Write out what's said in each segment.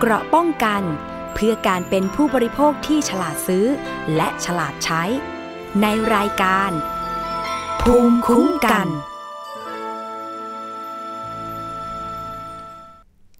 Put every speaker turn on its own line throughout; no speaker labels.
เกราะป้องกัน เพื่อการเป็นผู้บริโภคที่ฉลาดซื้อ และฉลาดใช้ ในรายการ ภูมิคุ้มกัน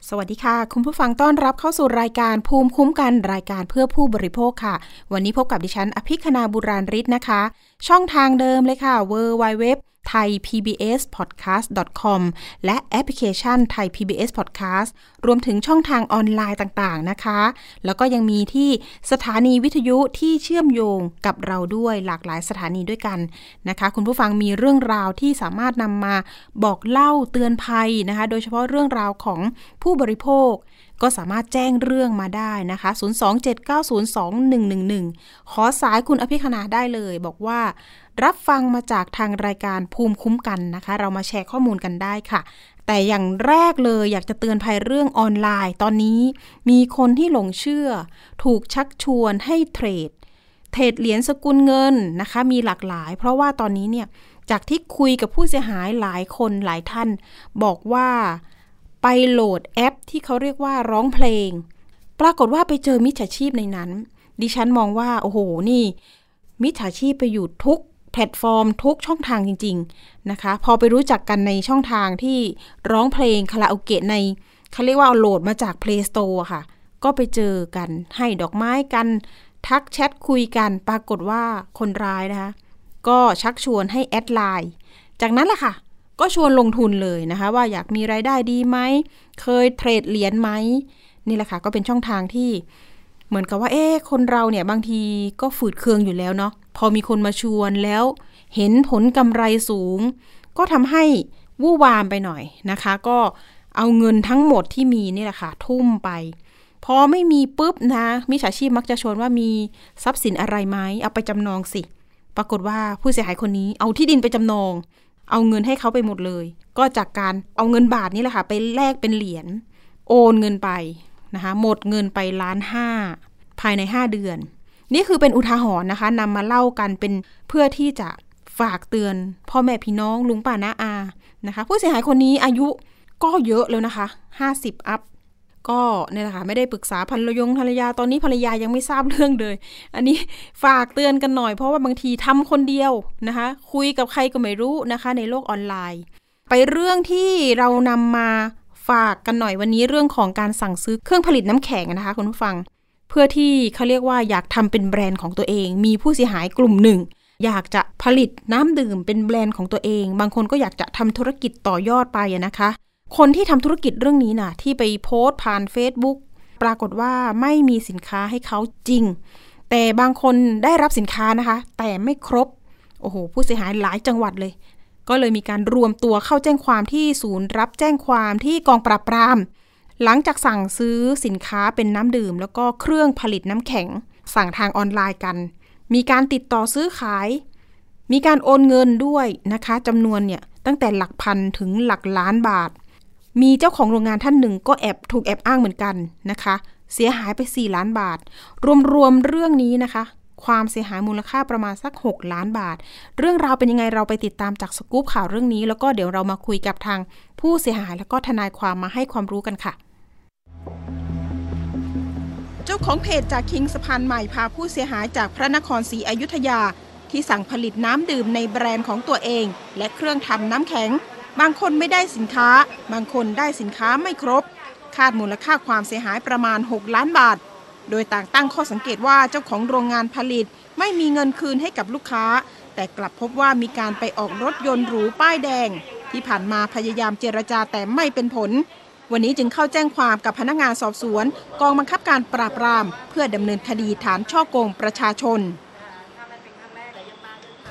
สวัสดีค่ะ คุณผู้ฟังต้อนรับเข้าสู่รายการภูมิคุ้มกันรายการเพื่อผู้บริโภคค่ะ วันนี้พบกับดิฉันอภิคณาบุราริศนะคะ ช่องทางเดิมเลยค่ะ w w w ไทย PBS Podcast com และแอปพลิเคชันไทย PBS Podcast รวมถึงช่องทางออนไลน์ต่างๆนะคะ แล้วก็ยังมีที่สถานีวิทยุที่เชื่อมโยงกับเราด้วยหลากหลายสถานีด้วยกันนะคะ คุณผู้ฟังมีเรื่องราวที่สามารถนำมาบอกเล่าเตือนภัยนะคะ โดยเฉพาะเรื่องราวของผู้บริโภคก็สามารถแจ้งเรื่องมาได้นะคะ 027902111 ขอสายคุณอภิคณาได้เลย บอกว่า รับฟังมาจากทางรายการภูมิคุ้มกันนะคะ เรามาแชร์ข้อมูลกันได้ค่ะ แต่อย่างแรกเลยอยากจะเตือนภัยเรื่องออนไลน์ ตอนนี้มีคนที่หลงเชื่อ ถูกชักชวนให้เทรด เทรดเหรียญสกุลเงินนะคะ มีหลากหลาย เพราะว่าตอนนี้เนี่ยจากที่คุยกับผู้เสียหายหลายคนหลายท่าน บอกว่าไปโหลดแอปที่เขาเรียกว่าร้องเพลง ปรากฏว่าไปเจอมิจฉาชีพในนั้น ดิฉันมองว่า โอ้โหนี่ มิจฉาชีพไปอยู่ทุก แพลตฟอร์มทุกช่องทางจริง ๆนะคะ พอไปรู้จักกันในช่องทางที่ร้องเพลงคาราโอเกะในเขาเรียกว่าเอาโหลดมาจาก Play Store ค่ะ ก็ไปเจอกันให้ดอกไม้กัน ทักแชทคุยกันปรากฏว่าคนร้ายนะคะ ก็ชักชวนให้แอดไลน์จากนั้นแหละค่ะ ก็ชวนลงทุนเลยนะคะ ว่าอยากมีรายได้ดีไหม เคยเทรดเหรียญไหม นี่แหละค่ะ ก็เป็นช่องทางที่เหมือนกับว่า เอ๊ะคนเราเนี่ยบางทีก็ฝืดเคืองอยู่แล้วเนาะ พอมีคนมาชวนแล้ว เห็นผลกำไรสูง ก็ทำให้วู่วามไปหน่อยนะคะ ก็เอาเงินทั้งหมดที่มีนี่แหละค่ะ ทุ่มไป พอไม่มีปุ๊บนะมิจฉาชีพมักจะชวนว่ามีทรัพย์สินอะไรไหมเอาไปจำนองสิ ปรากฏว่าผู้เสียหายคนนี้เอาที่ดินไปจำนอง เอาเงินให้เขาไปหมดเลย ก็จากการเอาเงินบาทนี่แหละค่ะ ไปแลกเป็นเหรียญโอนเงินไปนะคะหมดเงินไปล้านห้าภายใน 5 เดือน นี่คือเป็นอุทาหรณ์นะคะนำมาเล่ากันเป็นเพื่อที่จะฝากเตือนพ่อแม่พี่น้องลุงป้าน้าอานะคะ ผู้เสียหายคนนี้อายุก็เยอะแล้วนะคะ 50 อัพ ก็เนี่ยแหละค่ะไม่ได้ปรึกษาภรรยงภรรยาตอนนี้ภรรยายังไม่ทราบเรื่องเลย อันนี้ฝากเตือนกันหน่อยเพราะว่าบางทีทำคนเดียวนะคะ คุยกับใครก็ไม่รู้นะคะ ในโลกออนไลน์ ไปเรื่องที่เรานำมาฝากกันหน่อยวันนี้เรื่องของการสั่งซื้อเครื่องผลิตน้ำแข็งนะคะคุณผู้ฟัง เพื่อที่เขาเรียกว่าอยากทำเป็นแบรนด์ของตัวเอง มีผู้เสียหายกลุ่มหนึ่ง อยากจะผลิตน้ำดื่มเป็นแบรนด์ของตัวเอง บางคนก็อยากจะทำธุรกิจต่อยอดไปนะคะ คนที่ทำธุรกิจเรื่องนี้นะ่ะ ที่ไปโพสต์ผ่าน Facebook ปรากฏว่าไม่มีสินค้าให้เขาจริง แต่บางคนได้รับสินค้านะคะ แต่ไม่ครบ โอ้โห ผู้เสียหายหลายจังหวัดเลย ก็เลยมีการรวมตัวเข้าแจ้งความที่ศูนย์รับแจ้งความที่กองปราบปราม หลังจากสั่งซื้อสินค้าเป็นน้ำดื่ม แล้วก็เครื่องผลิตน้ำแข็ง สั่งทางออนไลน์กัน มีการติดต่อซื้อขาย มีการโอนเงินด้วยนะคะจำนวนเนี่ยตั้งแต่หลักพันถึงหลักล้านบาท มีเจ้าของโรงงานท่านหนึ่งก็แอบถูกแอบอ้างเหมือนกันนะคะ เสียหายไป 4 ล้านบาท รวมๆเรื่องนี้นะคะ ความเสียหายมูลค่าประมาณสัก 6 ล้านบาท เรื่องราวเป็นยังไงเราไปติดตามจากสกู๊ปข่าวเรื่องนี้ แล้วก็เดี๋ยวเรามาคุยกับทางผู้เสียหายแล้วก็ทนายความมาให้ความรู้กันค่ะ เจ้าของเพจจากคิงสะพานใหม่พาผู้เสียหายจากพระนครศรีอยุธยา ที่สั่งผลิตน้ำดื่มในแบรนด์ของตัวเอง และเครื่องทำน้ำแข็ง บางคนไม่ได้สินค้า บางคนได้สินค้าไม่ครบ คาดมูลค่าความเสียหายประมาณ 6 ล้านบาท โดยต่างตั้งข้อสังเกตว่าเจ้าของโรงงานผลิตไม่มีเงินคืนให้กับลูกค้า แต่กลับพบว่ามีการไปออกรถยนต์หรูป้ายแดง ที่ผ่านมาพยายามเจรจาแต่ไม่เป็นผล วันนี้จึงเข้าแจ้งความกับพนักงานสอบสวน กองบังคับการปราบปราม เพื่อดำเนินคดีฐานช่อโกงประชาชน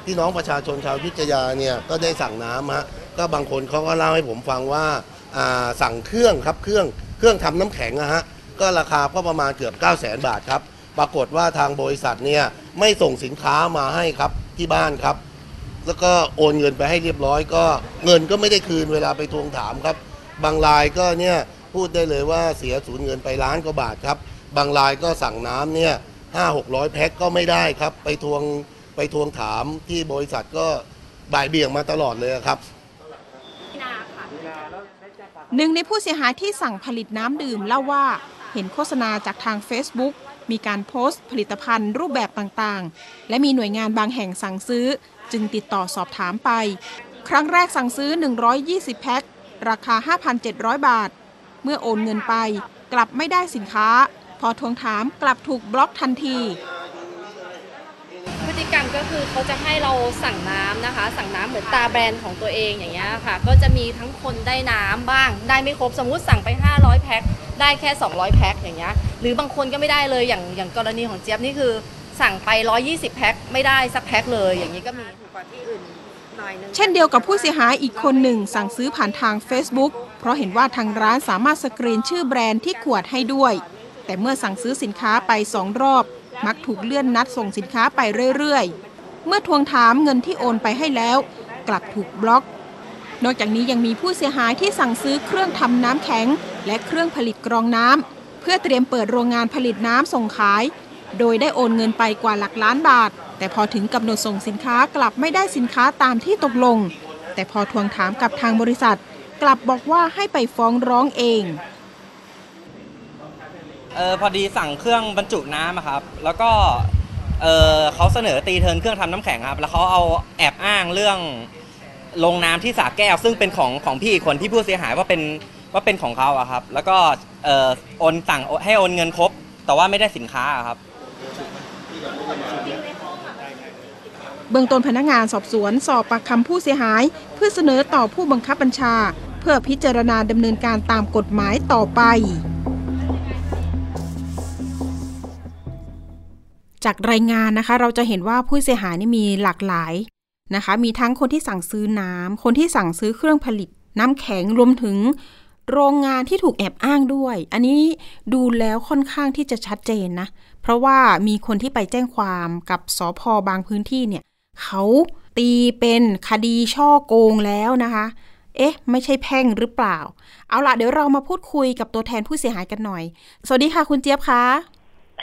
พี่น้องประชาชนชาวยุทธยาเนี่ยก็ได้สั่งน้ำฮะก็บางคนเขาก็เล่าให้ผมฟังว่าาสั่งเครื่องครับเครื่องเครื่องทำน้ำแข็งนะฮะก็ราคาก็ประมาณเกือบ 9 0 0 0 0 0บาทครับ ปรากฏว่าทางบริษัทเนี่ยไม่ส่งสินค้ามาให้ครับที่บ้านครับ แล้วก็โอนเงินไปให้เรียบร้อยก็เงินก็ไม่ได้คืนเวลาไปทวงถามครับ บางรายก็เนี่ยพูดได้เลยว่าเสียสูญเงินไปล้านกว่าบาทครับ บางรายก็สั่งน้ำเนี่ยห้าหกร้อยแพ็คก็ไม่ได้ครับ ไปทวงไปทวงถามที่บริษัทก็บ่ายเบี่ยงมาตลอดเลยครับ
หนึ่งในผู้เสียหายที่สั่งผลิตน้ำดื่มเล่าว่าเห็นโฆษณาจากทาง Facebook มีการโพสต์ผลิตภัณฑ์รูปแบบต่างๆ และมีหน่วยงานบางแห่งสั่งซื้อ จึงติดต่อสอบถามไป ครั้งแรกสั่งซื้อ 120 แพ็ค ราคา 5,700 บาท เมื่อโอนเงินไปกลับไม่ได้สินค้า พอทวงถามกลับถูกบล็อกทันที
พฤติกรรมก็คือเขาจะให้เราสั่งน้ำนะคะ สั่งน้ำเหมือนตาแบรนด์ของตัวเองอย่างเงี้ยค่ะ ก็จะมีทั้งคนได้น้ำบ้าง ได้ไม่ครบสมมุติสั่งไป 500 แพ็คได้แค่ 200 แพ็คอย่างเงี้ยหรือบางคนก็ไม่ได้เลยอย่างอย่างกรณีของเจี๊ยบนี่คือสั่งไป 120 แพ็คไม่ได้สักแพ็คเลยอย่างนี้ก็มีถูกกว่าที่อื่น
เช่นเดียวกับผู้เสียหายอีกคนหนึ่งสั่งซื้อผ่านทาง Facebook เพราะเห็นว่าทางร้านสามารถสกรีนชื่อแบรนด์ที่ขวดให้ด้วย แต่เมื่อสั่งซื้อสินค้าไปสองรอบ มักถูกเลื่อนนัดส่งสินค้าไปเรื่อยๆ เมื่อทวงถามเงินที่โอนไปให้แล้ว กลับถูกบล็อก นอกจากนี้ยังมีผู้เสียหายที่สั่งซื้อเครื่องทำน้ำแข็ง และเครื่องผลิตกรองน้ำเพื่อเตรียมเปิดโรงงานผลิตน้ำส่งขาย โดยได้โอนเงินไปกว่าหลักล้านบาท แต่พอถึงกำหนดส่งสินค้ากลับไม่ได้สินค้าตามที่ตกลง แต่พอทวงถามกับทางบริษัท กลับบอกว่าให้ไปฟ้องร้องเอง
เออพอดีสั่งเครื่องบรรจุน้ำอะครับ แล้วก็เออเขาเสนอตีเทินเครื่องทำน้ำแข็งครับ แล้วเขาเอาแอบอ้างเรื่องลงน้ำที่สาแก้ว ซึ่งเป็นของของพี่คนที่ผู้เสียหายว่าเป็นว่าเป็นของเขาอะครับ แล้วก็เออโอนสั่งให้โอนเงินครบ แต่ว่าไม่ได้สินค้าอะครับ
เบื้องต้นพนักงานสอบสวนสอบปากคำผู้เสียหาย เพื่อเสนอต่อผู้บังคับบัญชา เพื่อพิจารณาดำเนินการตามกฎหมายต่อไป จากรายงานนะคะ เราจะเห็นว่าผู้เสียหายนี่มีหลากหลายนะคะ มีทั้งคนที่สั่งซื้อน้ำคนที่สั่งซื้อเครื่องผลิต น้ำแข็งรวมถึงโรงงานที่ถูกแอบอ้างด้วย อันนี้ดูแล้วค่อนข้างที่จะชัดเจนนะ เพราะว่ามีคนที่ไปแจ้งความกับสพบางพื้นที่เนี่ย เขาตีเป็นคดีช่อโกงแล้วนะคะ เอ๊ะ ไม่ใช่แพ่งหรือเปล่า เอาล่ะ เดี๋ยวเรามาพูดคุยกับตัวแทนผู้เสียหายกันหน่อย สวัสดีค่ะ คุณเจี๊ยบคะ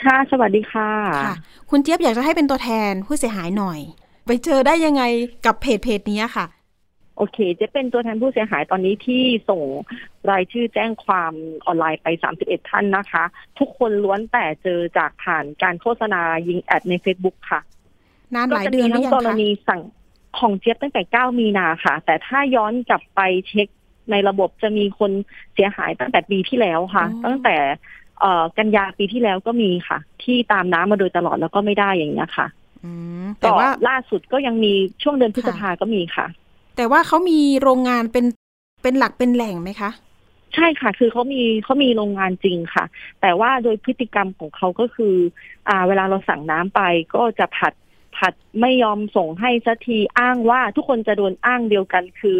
ค่ะ สวัสดีค่ะ
ค่ะ คุณเจี๊ยบอยากจะให้เป็นตัวแทนผู้เสียหายหน่อย ไปเจอได้ยังไงกับเพจเพจนี้ค่ะ
โอเค จะเป็นตัวแทนผู้เสียหายตอนนี้ที่ส่งรายชื่อแจ้งความออนไลน์ไป 31 ท่านนะคะ ทุกคนล้วนแต่เจอจากผ่านการโฆษณายิงแอดใน Facebook ค่ะ
นานห
ก็
ลาย
จะ
เดื
มี
อนหรื
ทั้
องยัง
กร
คะ
ณีสั่งของเจี๊ยบตั้งแต่ 9 มีนาค่ะ แต่ถ้าย้อนกลับไปเช็คในระบบจะมีคนเสียหายตั้งแต่ปีที่แล้วค่ะ ตั้งแต่เอ่อกันยาปีที่แล้วก็มีค่ะ ที่ตามน้ำมาโดยตลอดแล้วก็ไม่ได้อย่างนี้ยค่ะ
อืมแต่
ก็
ว่า
ล่าสุดก็ยังมีช่วงเดือนพฤษภาก็มีค่ะ
แต่ว่าเขามีโรงงานเป็นเป็นหลักเป็นแหล่งไหมคะ
ใช่ค่ะ คือเขามีเขามีโรงงานจริงค่ะ แต่ว่าโดยพฤติกรรมของเขาก็คือ อ่า เวลาเราสั่งน้ำไปก็จะผัด ผัดไม่ยอมส่งให้สักทีอ้างว่าทุกคนจะโดนอ้างเดียวกันคือ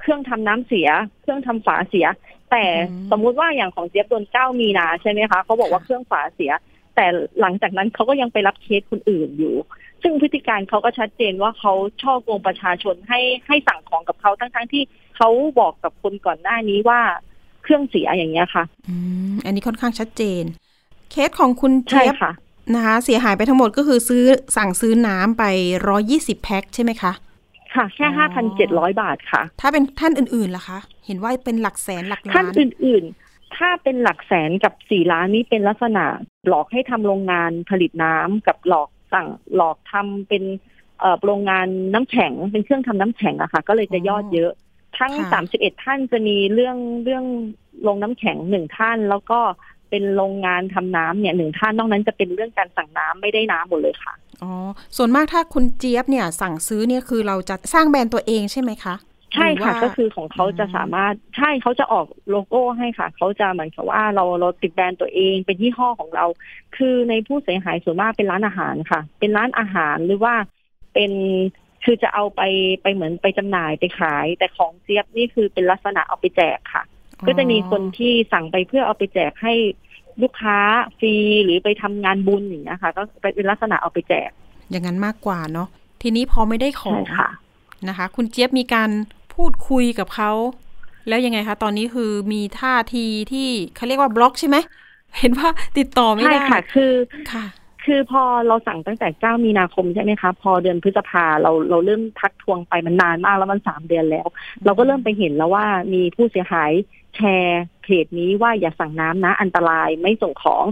เครื่องทำน้ำเสีย เครื่องทำฝาเสีย แต่
อืม
สมมุติว่าอย่างของเจี๊ยบโดนเก้ามีนาใช่ไหมคะเขาบอกว่า
ค่ะ
เครื่องฝาเสีย แต่หลังจากนั้นเขาก็ยังไปรับเคสคนอื่นอยู่ ซึ่งพฤติการเขาก็ชัดเจนว่าเขาช่อโกงประชาชนให้ให้สั่งของกับเขาทั้งๆที่เขาบอกกับคนก่อนหน้านี้ว่าเครื่องเสียอย่างเงี้ยค่ะ
อืมอันนี้ค่อนข้างชัดเจน เคสของคุณ
ใช่
เจี๊ยบ
ค่ะ
นะคะ เสียหายไปทั้งหมดก็คือซื้อสั่งซื้อน้ำไปร้อยี่สิบแพ็คใช่ไหมคะ
ค่ะ แค่
อ๋
ห้าพันเจ็ดร้อย
อ
บาทค่ะ
ถ้าเป็นท่านอื่นๆล่ะคะ เห็นว่าเป็นหลักแสนหลัก
ท่า
ล้านน
อื่นๆ ถ้าเป็นหลักแสนกับสี่ล้านนี้เป็นลักษณะหลอกให้ทำโรงงานผลิตน้ำกับหลอกสั่งหลอกทำเป็นเอ่อโรงงานน้ำแข็งเป็นเครื่องทำน้ำแข็งอะค่ะ ก็เลยจะยอดเยอะ ทั้ง
ค่ะ
สามสิบเอ็ดท่านจะมีเรื่องเรื่องโรงน้ำแข็งหนึ่งท่านแล้วก็ เป็นโรงงานทำน้ำเนี่ยหนึ่งท่านนอกนั้นจะเป็นเรื่องการสั่งน้ำไม่ได้น้ำหมดเลยค่ะ
อ๋อส่วนมากถ้าคุณเจี๊ยบเนี่ย สั่งซื้อเนี่ยคือเราจะสร้างแบรนด์ตัวเองใช่ไหมคะ
ใช่ค่ะ
หรืว่า
ก็คือของเขาจะ
อืม
สามารถใช่เขาจะออกโลโก้ให้ค่ะ เขาจะเหมือนกับว่าเราเราติดแบรนด์ตัวเองเป็นยี่ห้อของเรา คือในผู้เสียหายส่วนมากเป็นร้านอาหารค่ะ เป็นร้านอาหารหรือว่าเป็นคือจะเอาไปไปเหมือนไปจำหน่ายไปขาย แต่ของเจี๊ยบนี่คือเป็นลักษณะเอาไปแจกค่ะ ก็จะมีคนที่สั่งไปเพื่อเอาไปแจกให้ลูกค้าฟรีหรือไปทำงานบุญอย่างเงี้ยค่ะ ก็เป็นลักษณะเอาไปแจก
อย่างนั้นมากกว่าเนาะทีนี้พอไม่ได้ขอ
ใช่
ง
ค่ะ
นะคะ คุณเจี๊ยบมีการพูดคุยกับเขา แล้วยังไงคะ ตอนนี้คือมีท่าทีที่เขาเรียกว่าบล็อกใช่ไหมเห็นว่าติดต่อไม่
ใช่
ได้
ค่ะ คือ
ค่ะ
คือพอเราสั่งตั้งแต่9มีนาคมใช่ไหมคะพอเดือนพฤษภาเราเราเริ่มทักทวงไปมันนานมากแล้วมันสามเดือนแล้ว เราก็เริ่มไปเห็นแล้วว่ามีผู้เสียหาย แชร์เพจนี้ว่าอย่าสั่งน้ำนะ อันตรายไม่ส่งของ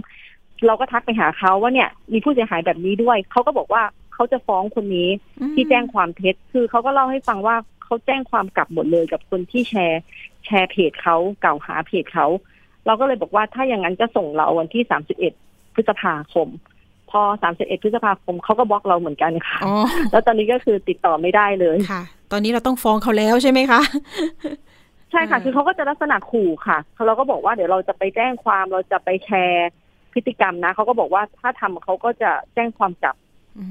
เราก็ทักไปหาเขาว่าเนี่ย มีผู้เสียหายแบบนี้ด้วย เขาก็บอกว่าเขาจะฟ้องคนนี้
อืม
ที่แจ้งความเท็จคือเขาก็เล่าให้ฟังว่าเขาแจ้งความกลับหมดเลยกับคนที่แชร์แชร์เพจเขากล่าวหาเพจเขาเราก็เลยบอกว่าถ้าอย่างนั้นจะส่งเราวันที่31พฤษภาคม พอ31พฤษภาคมเขาก็บล็อกเราเหมือนกันค่ะ
อ๋อ
แล้วตอนนี้ก็คือติดต่อไม่ได้เลย
ค่ะ ตอนนี้เราต้องฟ้องเขาแล้วใช่ไหมคะ
ใช่ค่ะ
อ่า
คือเขาก็จะลักษณะขู่ค่ะเราก็บอกว่าเดี๋ยวเราจะไปแจ้งความเราจะไปแชร์พฤติกรรมนะเขาก็บอกว่าถ้าทำเขาก็จะแจ้งความกลับ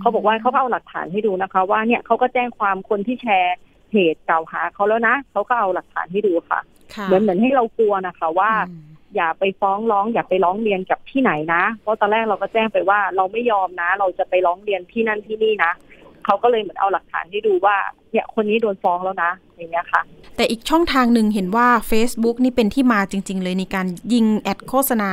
เขาบอกว่าเขาก็เอาหลักฐานให้ดูนะคะ ว่าเนี่ยเขาก็แจ้งความคนที่แชร์เพจกล่าวหาเขาแล้วนะเขาก็เอาหลักฐานให้ดูค่ะ
ค่ะ
เหมือนเหมือนให้เรากลัวนะคะ ว่า
อืม
อย่าไปฟ้องร้อง อย่าไปร้องเรียนกับที่ไหนนะ เพราะตอนแรกเราก็แจ้งไปว่าเราไม่ยอมนะ เราจะไปร้องเรียนที่นั่นที่นี่นะเขาก็เลยเหมือนเอาหลักฐานให้ดูว่า เนี่ยคนนี้โดนฟ้องแล้วนะอย่างเงี้ยค่ะ
แต่อีกช่องทางหนึ่งเห็นว่า Facebook นี่เป็นที่มาจริง ๆ เลยในการยิงแอดโฆษณา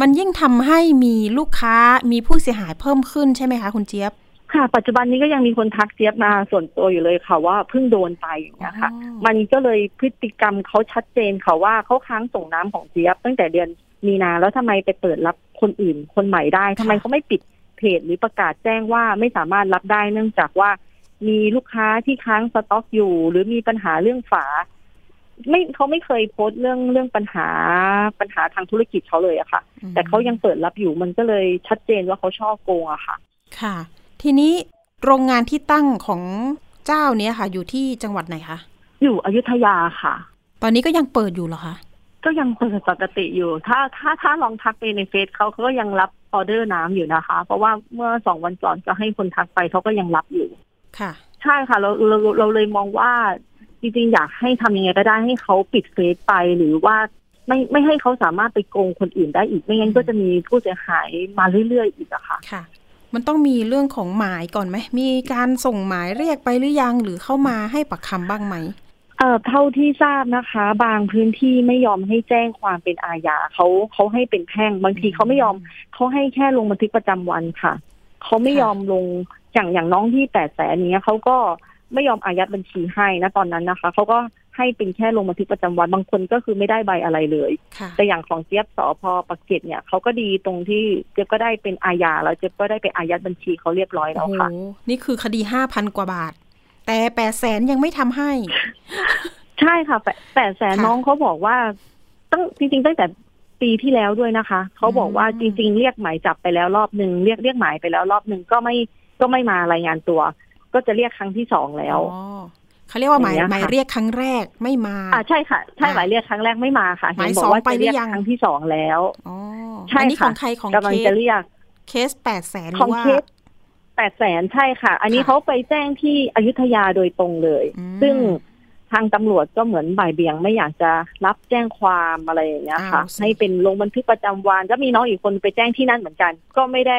มันยิ่งทำให้มีลูกค้ามีผู้เสียหายเพิ่มขึ้นใช่ไหมคะคุณเจี๊ยบ
ค่ะปัจจุบันนี้ก็ยังมีคนทักเจี๊ยบมาส่วนตัวอยู่เลยค่ะว่าเพิ่งโดนไปอย่างเงี้ยค่ะ
อ๋อ
มันก็เลยพฤติกรรมเขาชัดเจนค่ะว่าเขาค้างส่งน้ำของเจี๊ยบ ตั้งแต่เดือนมีนาแล้วทำไมไปเปิดรับคนอื่นคนใหม่ได้ทำไมเขาไม่ปิดเพจหรือประกาศแจ้งว่าไม่สามารถรับได้เนื่องจากว่า มีลูกค้าที่ค้างสต็อกอยู่ หรือมีปัญหาเรื่องฝา ไม่เขาไม่เคยโพสต์เรื่องเรื่องปัญหาปัญหาทางธุรกิจเขาเลยอะค่ะ แต่เขายังเปิดรับอยู่มันก็เลยชัดเจนว่าเขาชอบโกงอะค่ะ
ค่ะ ทีนี้โรงงานที่ตั้งของเจ้าเนี้ยค่ะ อยู่ที่จังหวัดไหนคะ
อยู่อยุธยาค่ะ
ตอนนี้ก็ยังเปิดอยู่เหรอคะ
ก็ยังเปิดปกติอยู่ ถ้าถ้าถ้าลองทักไปในเฟซเขาเขาก็ยังรับออเดอร์น้ำอยู่นะคะ เพราะว่าเมื่อสองวันก่อนก็ให้คนทักไปเขาก็ยังรับอยู่
ค่ะ
ใช่ค่ะ เราเราเราเลยมองว่าจริงๆอยากให้ทำยังไงก็ได้ให้เขาปิดเฟซไปหรือว่าไม่ไม่ให้เขาสามารถไปโกงคนอื่นได้อีกไม่งั้นก็จะมีผู้เสียหายมาเรื่อยๆอีกอะค่ะ
ค่ะ มันต้องมีเรื่องของหมายก่อนไหมมีการส่งหมายเรียกไปหรือยังหรือเข้ามาให้ปักคำบ้างไหม
เอ่อเท่าที่ทราบนะคะ บางพื้นที่ไม่ยอมให้แจ้งความเป็นอาญาเขาเขาให้เป็นแพ่งบางทีเขาไม่ยอมเขาให้แค่ลงบันทึกประจำวันค่ะเขาไม่
ค่ะ
ยอมลง อย่างอย่างน้องที่แปดแสนเนี้ยเขาก็ไม่ยอมอายัดบัญชีให้นะตอนนั้นนะคะเขาก็ให้เป็นแค่ลงบันทึกประจำวันบางคนก็คือไม่ได้ใบอะไรเลย
ค่ะ
แต่อย่างของเจี๊ยบสพปักเกร็ดเนี่ยเขาก็ดีตรงที่เจี๊ยบก็ได้เป็นอาญาแล้วเจี๊ยบก็ได้ไปอายัดบัญชีเขาเรียบร้อยแล้
โอ้
ว
โห
ค่ะ
นี่คือคดีห้าพันกว่าบาท แต่แปดแสนยังไม่ทำให้
ใช่ค่ะแต่แต่แสน
ค่ะ
น้องเขาบอกว่าตั้งจริงๆตั้งแต่ปีที่แล้วด้วยนะคะเขาบอกว่า
อืม
จริง ๆ เรียกหมายจับไปแล้วรอบหนึ่งเรียกเรียกหมายไปแล้วรอบหนึ่งก็ไม่ ก็ไม่มารายงานตัว ก็จะเรียกครั้งที่สองแล้ว
อ๋อเขาเรียกว่าหมาย
อย่าง
ห
เงี้
มาย
ยค่ะ
เรียกครั้งแรกไม่มา
อ่าใช่ค่ะใช่
อ่า
หมายเรียกครั้งแรกไม่มาค่ะ
หมาย
เห็นบอ
สอกง
ว่า
ไป
จะ
หรื
เรียก
อยัง
ครั้งที่สองแล้ว
อ๋อ
ใช่
อันนี้ข
ค่ะ
องใครของ
กำลั
เค
ง
ส
จะเรียก
เคสแปดแสนห
ข
รือองว่า
เคสแปดแสนใช่ค่ะ อันนี้
ค่ะ
เขาไปแจ้งที่อยุธยาโดยตรงเลย
อืม
ซึ่งทางตำรวจก็เหมือนบ่ายเบี่ยงไม่อยากจะรับแจ้งความอะไรอย่างเงี้ยค่ะ
อ้าวสิ
ให้เป็นลงบันทึกประจำวันก็มีน้องอีกคนไปแจ้งที่นั่นเหมือนกัน ก็ไม่ได้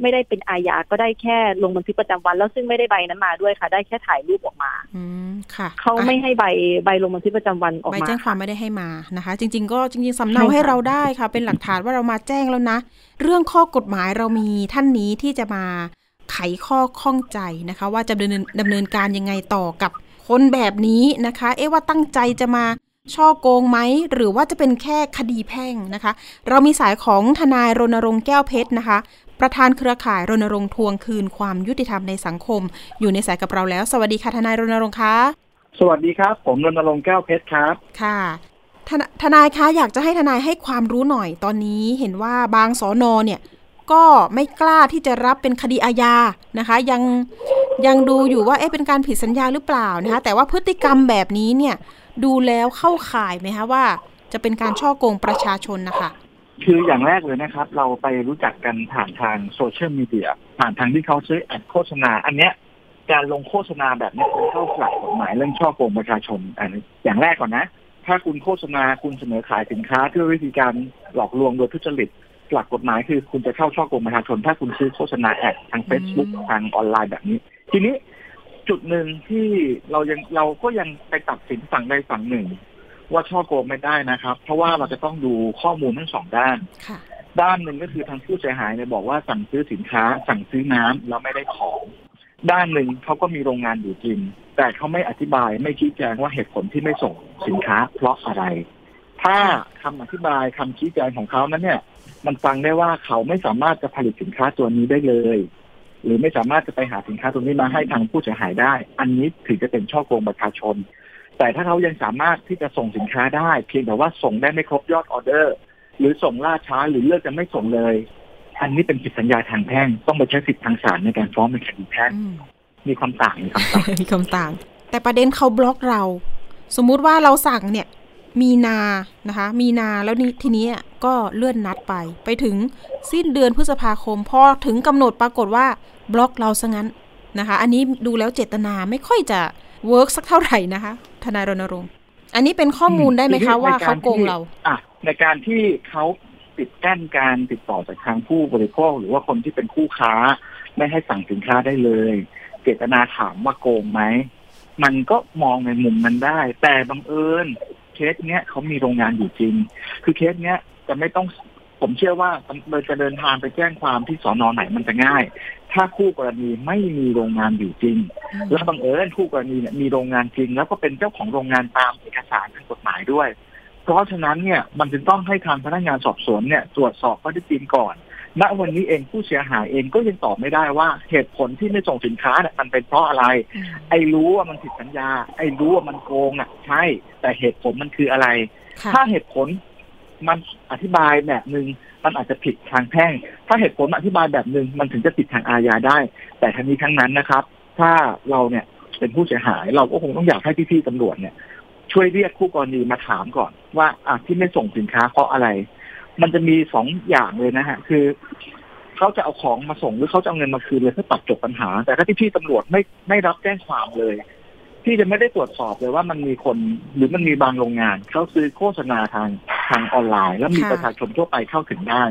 ไม่ได้เป็นอาญาก็ได้แค่ลงบันทึกประจำวัน แล้วซึ่งไม่ได้ใบนั้นมาด้วยค่ะ ได้แค่ถ่ายรูปออกมา
อืมค่ะ
เขาไม่
อะ
ให้ใบใบลงบันทึกประจำวันออก
ใบ
มา
แจ้งความไม่ได้ให้มานะคะ จริง ๆ ก็จริงๆสำเนา
ใช่ค่ะ
ให้เราได้ค่ะ เป็นหลักฐานว่าเรามาแจ้งแล้วนะ เรื่องข้อกฎหมายเรามีท่านนี้ที่จะมาไขข้อข้องใจนะคะ ว่าจะดำเนินดำเนินการยังไงต่อกับคนแบบนี้นะคะ เอ๊ะว่าตั้งใจจะมาช่อโกงไหมหรือว่าจะเป็นแค่คดีแพ่งนะคะ เรามีสายของทนายรณรงค์แก้วเพชรนะคะ ประธานเครือข่ายรณรงค์ทวงคืนความยุติธรรมในสังคม อยู่ในสายกับเราแล้ว สวัสดีค่ะทนายรณรงค์คะ
สวัสดีครับ ผมรณรงค์แก้วเพชรครับ
ค่ะทนทนายคะอยากจะให้ทนายให้ความรู้หน่อยตอนนี้เห็นว่าบางสอนอเนี่ย ก็ไม่กล้าที่จะรับเป็นคดีอาญานะคะ ยังยังดูอยู่ว่าเอ๊ะเป็นการผิดสัญญาหรือเปล่านะคะ แต่ว่าพฤติกรรมแบบนี้เนี่ย ดูแล้วเข้าข่ายไหมคะว่า จะเป็นการช่อโกงประชาชนนะคะ
คืออย่างแรกเลยนะครับ เราไปรู้จักกันผ่านทางโซเชียลมีเดียผ่านทางที่เขาซื้อแอดโฆษณา อันเนี้ยการลงโฆษณาแบบเนี้ยเป็นเข้าหลักกฎหมายเรื่องช่อโกงประชาชนอันนี้อย่างแรกก่อนนะ ถ้าคุณโฆษณาคุณเสนอขายสินค้าด้วยวิธีการหลอกลวงโดยทุจริตหลักกฎหมายคือคุณจะเข้าช่อโกงประชาชน ถ้าคุณซื้อโฆษณาแอดทาง Facebook
อืม
ทางออนไลน์แบบนี้ ทีนี้จุดหนึ่งที่เรายังเราก็ยังไปตัดสินฝั่งใดฝั่งหนึ่ง ว่าช่อโกงไม่ได้นะครับ เพราะว่าเราจะต้องดูข้อมูลทั้งสองด้าน
ค่ะ
ด้านหนึ่งก็คือทางผู้เสียหายเนี่ยบอกว่าสั่งซื้อสินค้า สั่งซื้อน้ำแล้วไม่ได้ของ ด้านหนึ่งเขาก็มีโรงงานอยู่จริง แต่เขาไม่อธิบายไม่ชี้แจงว่าเหตุผลที่ไม่ส่งสินค้า เพราะอะไร ถ้าคำอธิบายคำชี้แจงของเขานั้นเนี่ย มันฟังได้ว่าเขาไม่สามารถจะผลิตสินค้าตัวนี้ได้เลยหรือไม่สามารถจะไปหาสินค้าตัวนี้มาให้ทางผู้เสียหายได้ อันนี้ถือจะเป็นช่อโกงประชาชน แต่ถ้าเขายังสามารถที่จะส่งสินค้าได้ เพียงแต่ว่าส่งได้ไม่ครบยอดออเดอร์ หรือส่งล่าช้าหรือเลือกจะไม่ส่งเลย อันนี้เป็นผิดสัญญาทางแพ่งต้องไปใช้สิทธิทางศาลในการฟ้องเป็นคดีแพ่ง
อืม
มีความต่างมีความต่าง
มีความต่าง แต่ประเด็นเขาบล็อกเรา สมมุติว่าเราสั่งเนี่ย มีนานะคะ มีนาแล้วนี่ทีนี้ก็เลื่อนนัดไป ไปถึงสิ้นเดือนพฤษภาคมพอถึงกำหนดปรากฏว่าบล็อกเราซะงั้นนะคะ อันนี้ดูแล้วเจตนาไม่ค่อยจะ work สักเท่าไหร่นะคะ ทนายรณรงค์ อันนี้เป็นข้อมูลได้ไหมคะว่าเขาโกงเรา
อะในการที่เขาปิดกั้นการติดต่อจากทางผู้บริโภค หรือว่าคนที่เป็นคู่ค้า ไม่ให้สั่งสินค้าได้เลย เจตนาถามว่าโกงไหมมันก็มองในมุมนั้นได้ แต่บังเอิญเคสเนี้ยเขามีโรงงานอยู่จริง คือเคสเนี้ยจะไม่ต้อง ผมเชื่อว่าเราจะเดินทางไปแจ้งความที่สอนอไหนมันจะง่าย ถ้าคู่กรณีไม่มีโรงงานอยู่จริง แล้วบังเอิญคู่กรณีเนี่ยมีโรงงานจริง แล้วก็เป็นเจ้าของโรงงานตามเอกสารทางกฎหมายด้วย เพราะฉะนั้นเนี่ยมันจึงต้องให้ทางพนักงานสอบสวนเนี่ยตรวจสอบข้อเท็จจริงก่อนณวันนี้เองผู้เสียหายเองก็ยังตอบไม่ได้ว่าเหตุผลที่ไม่ส่งสินค้าเนี่ยมันเป็นเพราะอะไร ไอ้รู้ว่ามันผิดสัญญา ไอ้รู้ว่ามันโกงอะ ใช่ แต่เหตุผลมันคืออะไร
ค่ะ
ถ้าเหตุผล มันอธิบายแบบหนึ่งมันอาจจะผิดทางแพ่ง ถ้าเหตุผลอธิบายแบบหนึ่งมันถึงจะผิดทางอาญาได้ แต่ทั้งนี้ทั้งนั้นนะครับ ถ้าเราเนี่ยเป็นผู้เสียหาย เราก็คงต้องอยากให้พี่ๆตำรวจเนี่ย ช่วยเรียกคู่กรณีมาถามก่อน ว่าอะที่ไม่ส่งสินค้าเพราะอะไร มันจะมีสองอย่างเลยนะฮะ คือเขาจะเอาของมาส่งหรือเขาจะเอาเงินมาคืนเลยเพื่อตัดจบปัญหา แต่ถ้าพี่ๆตำรวจไม่ไม่รับแจ้งความเลย พี่จะไม่ได้ตรวจสอบเลยว่ามันมีคนหรือมันมีบางโรงงานเขาซื้อโฆษณาทางทางออนไลน์ แล้วมีประชาชนทั่วไปเข้าถึงได้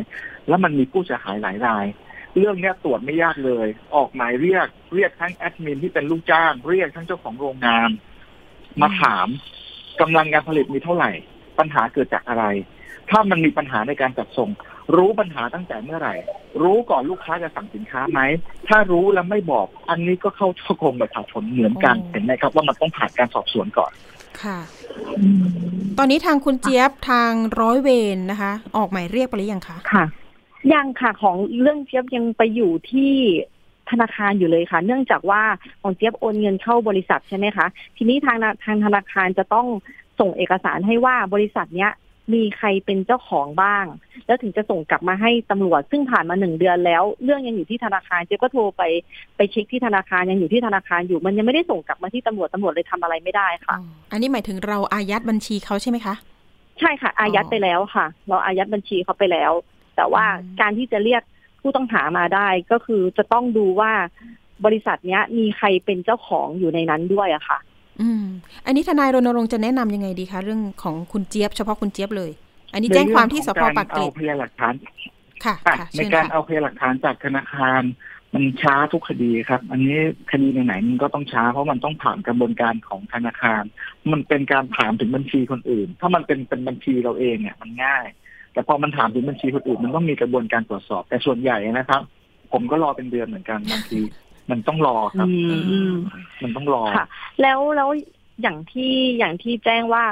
แล้วมันมีผู้เสียหายหลายราย เรื่องนี้ตรวจไม่ยากเลย ออกหมายเรียกเรียกทั้งแอดมินที่เป็นลูกจ้าง เรียกทั้งเจ้าของโรงงาน มาถามกำลังการผลิตมีเท่าไหร่ ปัญหาเกิดจากอะไร ถ้ามันมีปัญหาในการจัดส่ง รู้ปัญหาตั้งแต่เมื่อไหร่ รู้ก่อนลูกค้าจะสั่งสินค้าไหม ถ้ารู้แล้วไม่บอก อันนี้ก็เข้าช่อโกงประชาชนเหมือนกัน
อ๋อ
เห็นไหมครับ ว่ามันต้องผ่านการสอบสวนก่อน
ค่ะ ตอนนี้ทางคุณเจี๊ยบทางร้อยเวรนะคะ ออกหมายเรียกไปหรือยังคะ
ค่ะ ยังค่ะของเรื่องเจี๊ยบยังไปอยู่ที่ธนาคารอยู่เลยค่ะ เนื่องจากว่าของเจี๊ยบโอนเงินเข้าบริษัทใช่ไหมคะ ทีนี้ทางทางธนาคารจะต้องส่งเอกสารให้ว่าบริษัทเนี้ย มีใครเป็นเจ้าของบ้าง แล้วถึงจะส่งกลับมาให้ตำรวจซึ่งผ่านมาหนึ่งเดือนแล้ว เรื่องยังอยู่ที่ธนาคารเจ๊ก็โทรไปไปเช็คที่ธนาคารยังอยู่ที่ธนาคารอยู่ มันยังไม่ได้ส่งกลับมาที่ตำรวจตำรวจเลยทำอะไรไม่ได้ค่ะ
อันนี้หมายถึงเราอายัดบัญชีเขาใช่ไหมคะ
ใช่ค่ะ อายัดไปแล้วค่ะ เราอายัดบัญชีเขาไปแล้ว แต่ว่า
อืม
การที่จะเรียกผู้ต้องหามาได้ก็คือจะต้องดูว่าบริษัทเนี้ยมีใครเป็นเจ้าของอยู่ในนั้นด้วยอะค่ะ
อืม อันนี้ทนายรณรงค์จะแนะนำยังไงดีคะเรื่องของคุณเจี๊ยบเฉพาะคุณเจี๊ยบเลย อันนี้แจ้งความที่สพปากเกร็
ใน
ด
เรื่องของการเอาพยานหลักฐาน
ค่ะ
อะ
ค่ะ
ใน
เชิญ
การ
ค่ะ
เอาพยานหลักฐานจากธนาคาร มันช้าทุกคดีครับ อันนี้คดีไหนๆมันก็ต้องช้าเพราะมันต้องผ่านกระบวนการของธนาคาร มันเป็นการถามถึงบัญชีคนอื่น ถ้ามันเป็นเป็นบัญชีเราเองเนี่ยมันง่าย แต่พอมันถามถึงบัญชีคนอื่น มันต้องมีกระบวนการตรวจสอบ แต่ส่วนใหญ่นะครับ ผมก็รอเป็นเดือนเหมือนกันบางที มันต้องรอครับ
อืมอืม
มันต้องรอ
ค่ะ แล้วแล้วอย่างที่อย่างที่แจ้งว่า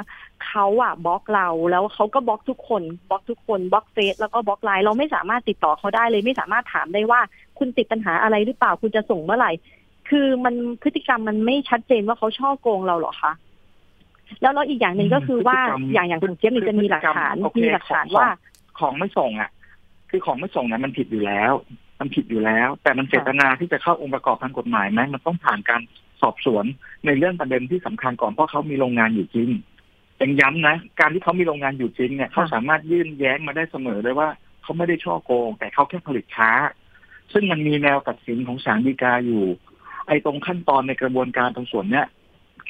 เขาอะบล็อกเราแล้วเขาก็บล็อกทุกคนบล็อกทุกคนบล็อกเฟซแล้วก็บล็อกไลน์เราไม่สามารถติดต่อเขาได้เลย ไม่สามารถถามได้ว่าคุณติดปัญหาอะไรหรือเปล่าคุณจะส่งเมื่อไหร่ คือมันพฤติกรรมมันไม่ชัดเจนว่าเขาช่อโกงเราเหรอคะแล้วแล้วอีกอย่างหนึ่งก็คือว่า
พฤติกรรม
อย่างอย่างของเจี๊ยบนี่จะมีหลักฐาน
โอเค
มีหลักฐาน
ของ
ว่า
ของไม่ส่งอะ คือของไม่ส่งเนี่ยมันผิดอยู่แล้ว มันผิดอยู่แล้ว แต่มันเจตนาที่จะเข้าองค์ประกอบทางกฎหมายไหมมันต้องผ่านการสอบสวนในเรื่องประเด็นที่สำคัญก่อนเพราะเขามีโรงงานอยู่จริงยังย้ำนะ การที่เขามีโรงงานอยู่จริงเนี่ยเขาสามารถยื่นแย้งมาได้เสมอเลยว่าเขาไม่ได้ช่อโกง แต่เขาแค่ผลิตช้า ซึ่งมันมีแนวตัดสินของศาลฎีกาอยู่ ไอ้ตรงขั้นตอนในกระบวนการตรงส่วนเนี้ย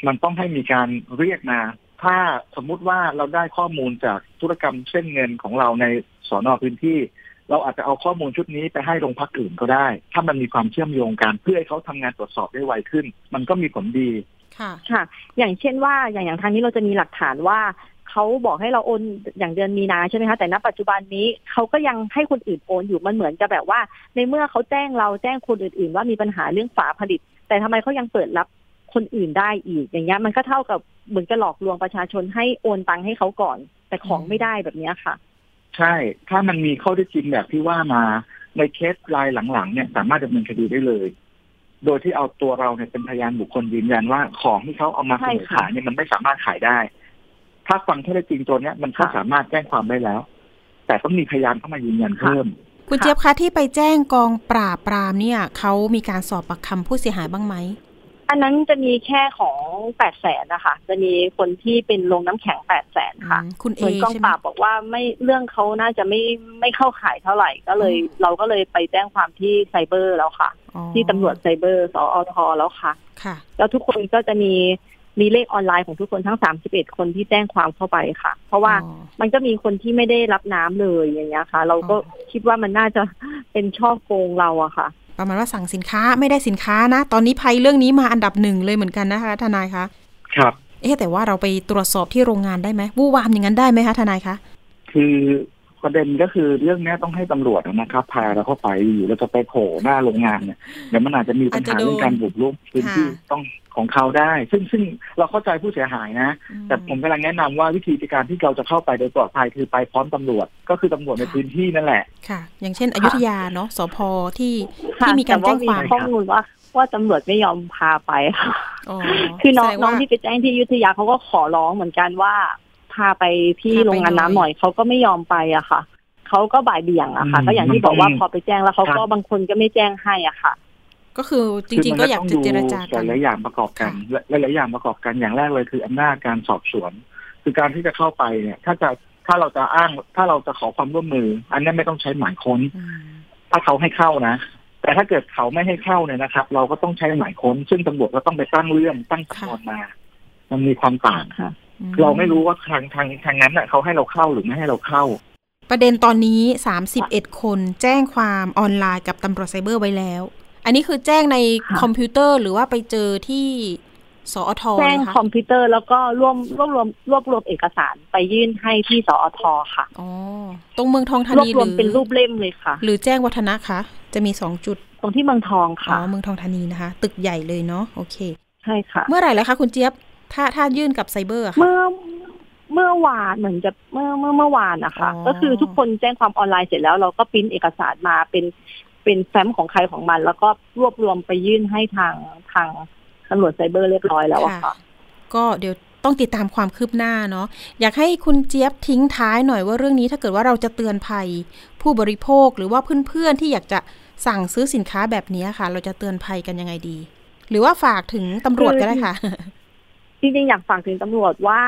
มันต้องให้มีการเรียกมา ถ้าสมมุติว่าเราได้ข้อมูลจากธุรกรรมเส้นเงินของเราในสอนอพื้นที่ เราอาจจะเอาข้อมูลชุดนี้ไปให้โรงพักอื่นก็ได้ ถ้ามันมีความเชื่อมโยงกันเพื่อให้เขาทำงานตรวจสอบได้ไวขึ้น มันก็มีผลดี
ค่ะ
ค่ะ อย่างเช่นว่าอย่างอย่างทางนี้เราจะมีหลักฐานว่าเขาบอกให้เราโอนอย่างเดือนมีนาใช่ไหมคะแต่ณปัจจุบันนี้เขาก็ยังให้คนอื่นโอนอยู่มันเหมือนกับแบบว่า ในเมื่อเขาแจ้งเราแจ้งคนอื่น ๆ ว่ามีปัญหาเรื่องฝาผลิต แต่ทำไมเขายังเปิดรับคนอื่นได้อีก อย่างเงี้ยมันก็เท่ากับเหมือนกับหลอกลวงประชาชนให้โอนตังค์ให้เขาก่อน แต่แต่ของไม่ได้แบบเนี้ยค่ะ
ใช่ ถ้ามันมีข้อเท็จจริงแบบที่ว่ามาในเคสรายหลังๆเนี่ย สามารถดำเนินคดีได้เลย โดยที่เอาตัวเราเนี่ยเป็นพยานบุคคลยืนยันว่าของที่เขาเอามาเสนอขายเนี่ยมันไม่สามารถขายได้ ถ้าฟังข้อเท็จจริงตัวเนี้ยมันก็สามารถแจ้งความได้แล้ว แต่ต้องมีพยานเข้ามายืนยันเพิ่ม
คุณเจี๊ยบคะที่ไปแจ้งกองปราบปรามเนี่ยเขามีการสอบปากคำผู้เสียหายบ้างไหม
อันนั้นจะมีแค่ของแปดแสนนะคะ จะมีคนที่เป็นลงน้ำแข็งแปดแสนค่ะ
อืมคุณเอ
ส่วนกอง
ใช่
ป
ไหม
ราบบอกว่าไม่เรื่องเขาน่าจะไม่ไม่เข้าข่ายเท่าไหร่ก็เลย
อืม
เราก็เลยไปแจ้งความที่ไซเบอร์แล้วค่ะ
อ๋อ
ที่ตำรวจไซเบอร์สอทแล้วค่ะ
ค่ะ
แล้วทุกคนก็จะมีมีเลขออนไลน์ของทุกคนทั้ง31คนที่แจ้งความเข้าไปค่ะ เพราะว่า
อ๋อ
มันก็มีคนที่ไม่ได้รับน้ำเลยอย่างเงี้ยค่ะ เราก็
อ๋อ
คิดว่ามันน่าจะเป็นช่อโกงเราอะค่ะ
ประมาณว่าสั่งสินค้าไม่ได้สินค้านะ ตอนนี้ภัยเรื่องนี้มาอันดับหนึ่งเลยเหมือนกันนะคะ ทนายคะ
ครับ
เอ๊ะแต่ว่าเราไปตรวจสอบที่โรงงานได้ไหมวู่วามอย่างนั้นได้ไหมคะทนายคะ
คือ ประเด็นก็คือเรื่องเนี้ยต้องให้ตำรวจนะครับพาเราเข้าไปอยู่เราจะไปโผล่หน้าโรงงานเนี่ยเดี๋ยวมันอาจจะมีปัญหาเรื่องการบุกรุกพื้นที่ต้องของเขาได้ ซึ่งซึ่งเราเข้าใจผู้เสียหายนะ แต่ผมกำลังแนะนำว่าวิธีการที่เราจะเข้าไปโดยปลอดภัยคือไปพร้อมตำรวจ ก็คือตำรวจในพื้นที่นั่นแหละ
ค่ะ อย่างเช่นอยุธยาเนาะสพที่
ค่ะ
ที่มีการแจ้งความ
แต่ว่ามีข้อมูลว่าว่าตำรวจไม่ยอมพาไปค่ะ
อ๋อ
คือน้อง
แสด
น้อง
ว่า
ที่ไปแจ้งที่อยุธยาเขาก็ขอร้องเหมือนกันว่า พาไปที่
พาไป
โรงงาน
หน่อย
น้ำหน่อยเขาก็ไม่ยอมไปอะค่ะเขาก็บ่ายเบี่ยงอะค่ะ
อืม
ก็อย่างที่บอกว่า
มันต้อง
พอไปแจ้งแล้วเขา
ครั
ก็
บ
บางคนก็ไม่แจ้งให้อะค่ะ
ก็คือจริง ๆ ก็อยากจะเจรจา
ห
กัน
ลายๆอย่างประกอบกันและหลายๆอย่างประกอบกันอย่างแรกเลยคืออำนาจการสอบสวน คือการที่จะเข้าไปเนี่ย ถ้าจะถ้าเราจะอ้าง ถ้าเราจะขอความร่วมมือ อันนี้ไม่ต้องใช้หมายค้น
อืม
ถ้าเขาให้เข้านะ แต่ถ้าเกิดเขาไม่ให้เข้าเนี่ยนะครับ เราก็ต้องใช้หมายค้น ซึ่งตำรวจก็ต้องไปตั้งเรื่องตั้งสำนวนมา มันมีความต่าง
ค่ะ
อื
เราไม่รู้ว่าทางทางทางนั้นน่ะเขาให้เราเข้าหรือไม่ให้เราเข้า
ประเด็นตอนนี้31คนแจ้งความออนไลน์กับตำรวจไซเบอร์ไว้แล้ว อันนี้คือแจ้งใน
ค่ะ
คอมพิวเตอร์หรือว่าไปเจอที่สอท
แจ้ง
เลยคะ
คอมพิวเตอร์แล้วก็รวมรวบรวมรวบรวมเอกสารไปยื่นให้ที่สอทค่ะ
อ๋อตรงเมืองทองธาร
วบ
นี
ร
ห
ว
รื
ม
อ
เป็นรูปเล่มเลยค่ะ
หรือแจ้งวัฒนะคะจะมีสองจุด
ตรงที่เมืองทอง
อ๋
ค่ะ
อเมืองทองธานีนะคะ ตึกใหญ่เลยเนาะโอเค
ใช่ค่ะ
เมื่อไหร่แล้วคะคุณเจี๊ยบ ถ้าถ้ายื่นกับไซเบอร์อะค่ะ
เมื่อเมื่อวานเหมือนจะเมื่อเมื่อเมื่อวานนะคะ
อ๋อ
ก็คือทุกคนแจ้งความออนไลน์เสร็จแล้วเราก็ปริ้นเอกสารมาเป็นเป็นแฟ้มของใครของมัน แล้วก็รวบรวมไปยื่นให้ทางทางตำรวจไซเบอร์เรียบร้อยแล้วอะค่ะ
ก็เดี๋ยวต้องติดตามความคืบหน้าเนาะอยากให้คุณเจี๊ยบทิ้งท้ายหน่อยว่าเรื่องนี้ถ้าเกิดว่าเราจะเตือนภัย ผู้บริโภคหรือว่าเพื่อนๆที่อยากจะสั่งซื้อสินค้าแบบนี้ค่ะ เราจะเตือนภัยกันยังไงดี หรือว่าฝากถึงตำรวจก็ได้ค่ะ
จริงๆอยากฝากถึงตำรวจว่า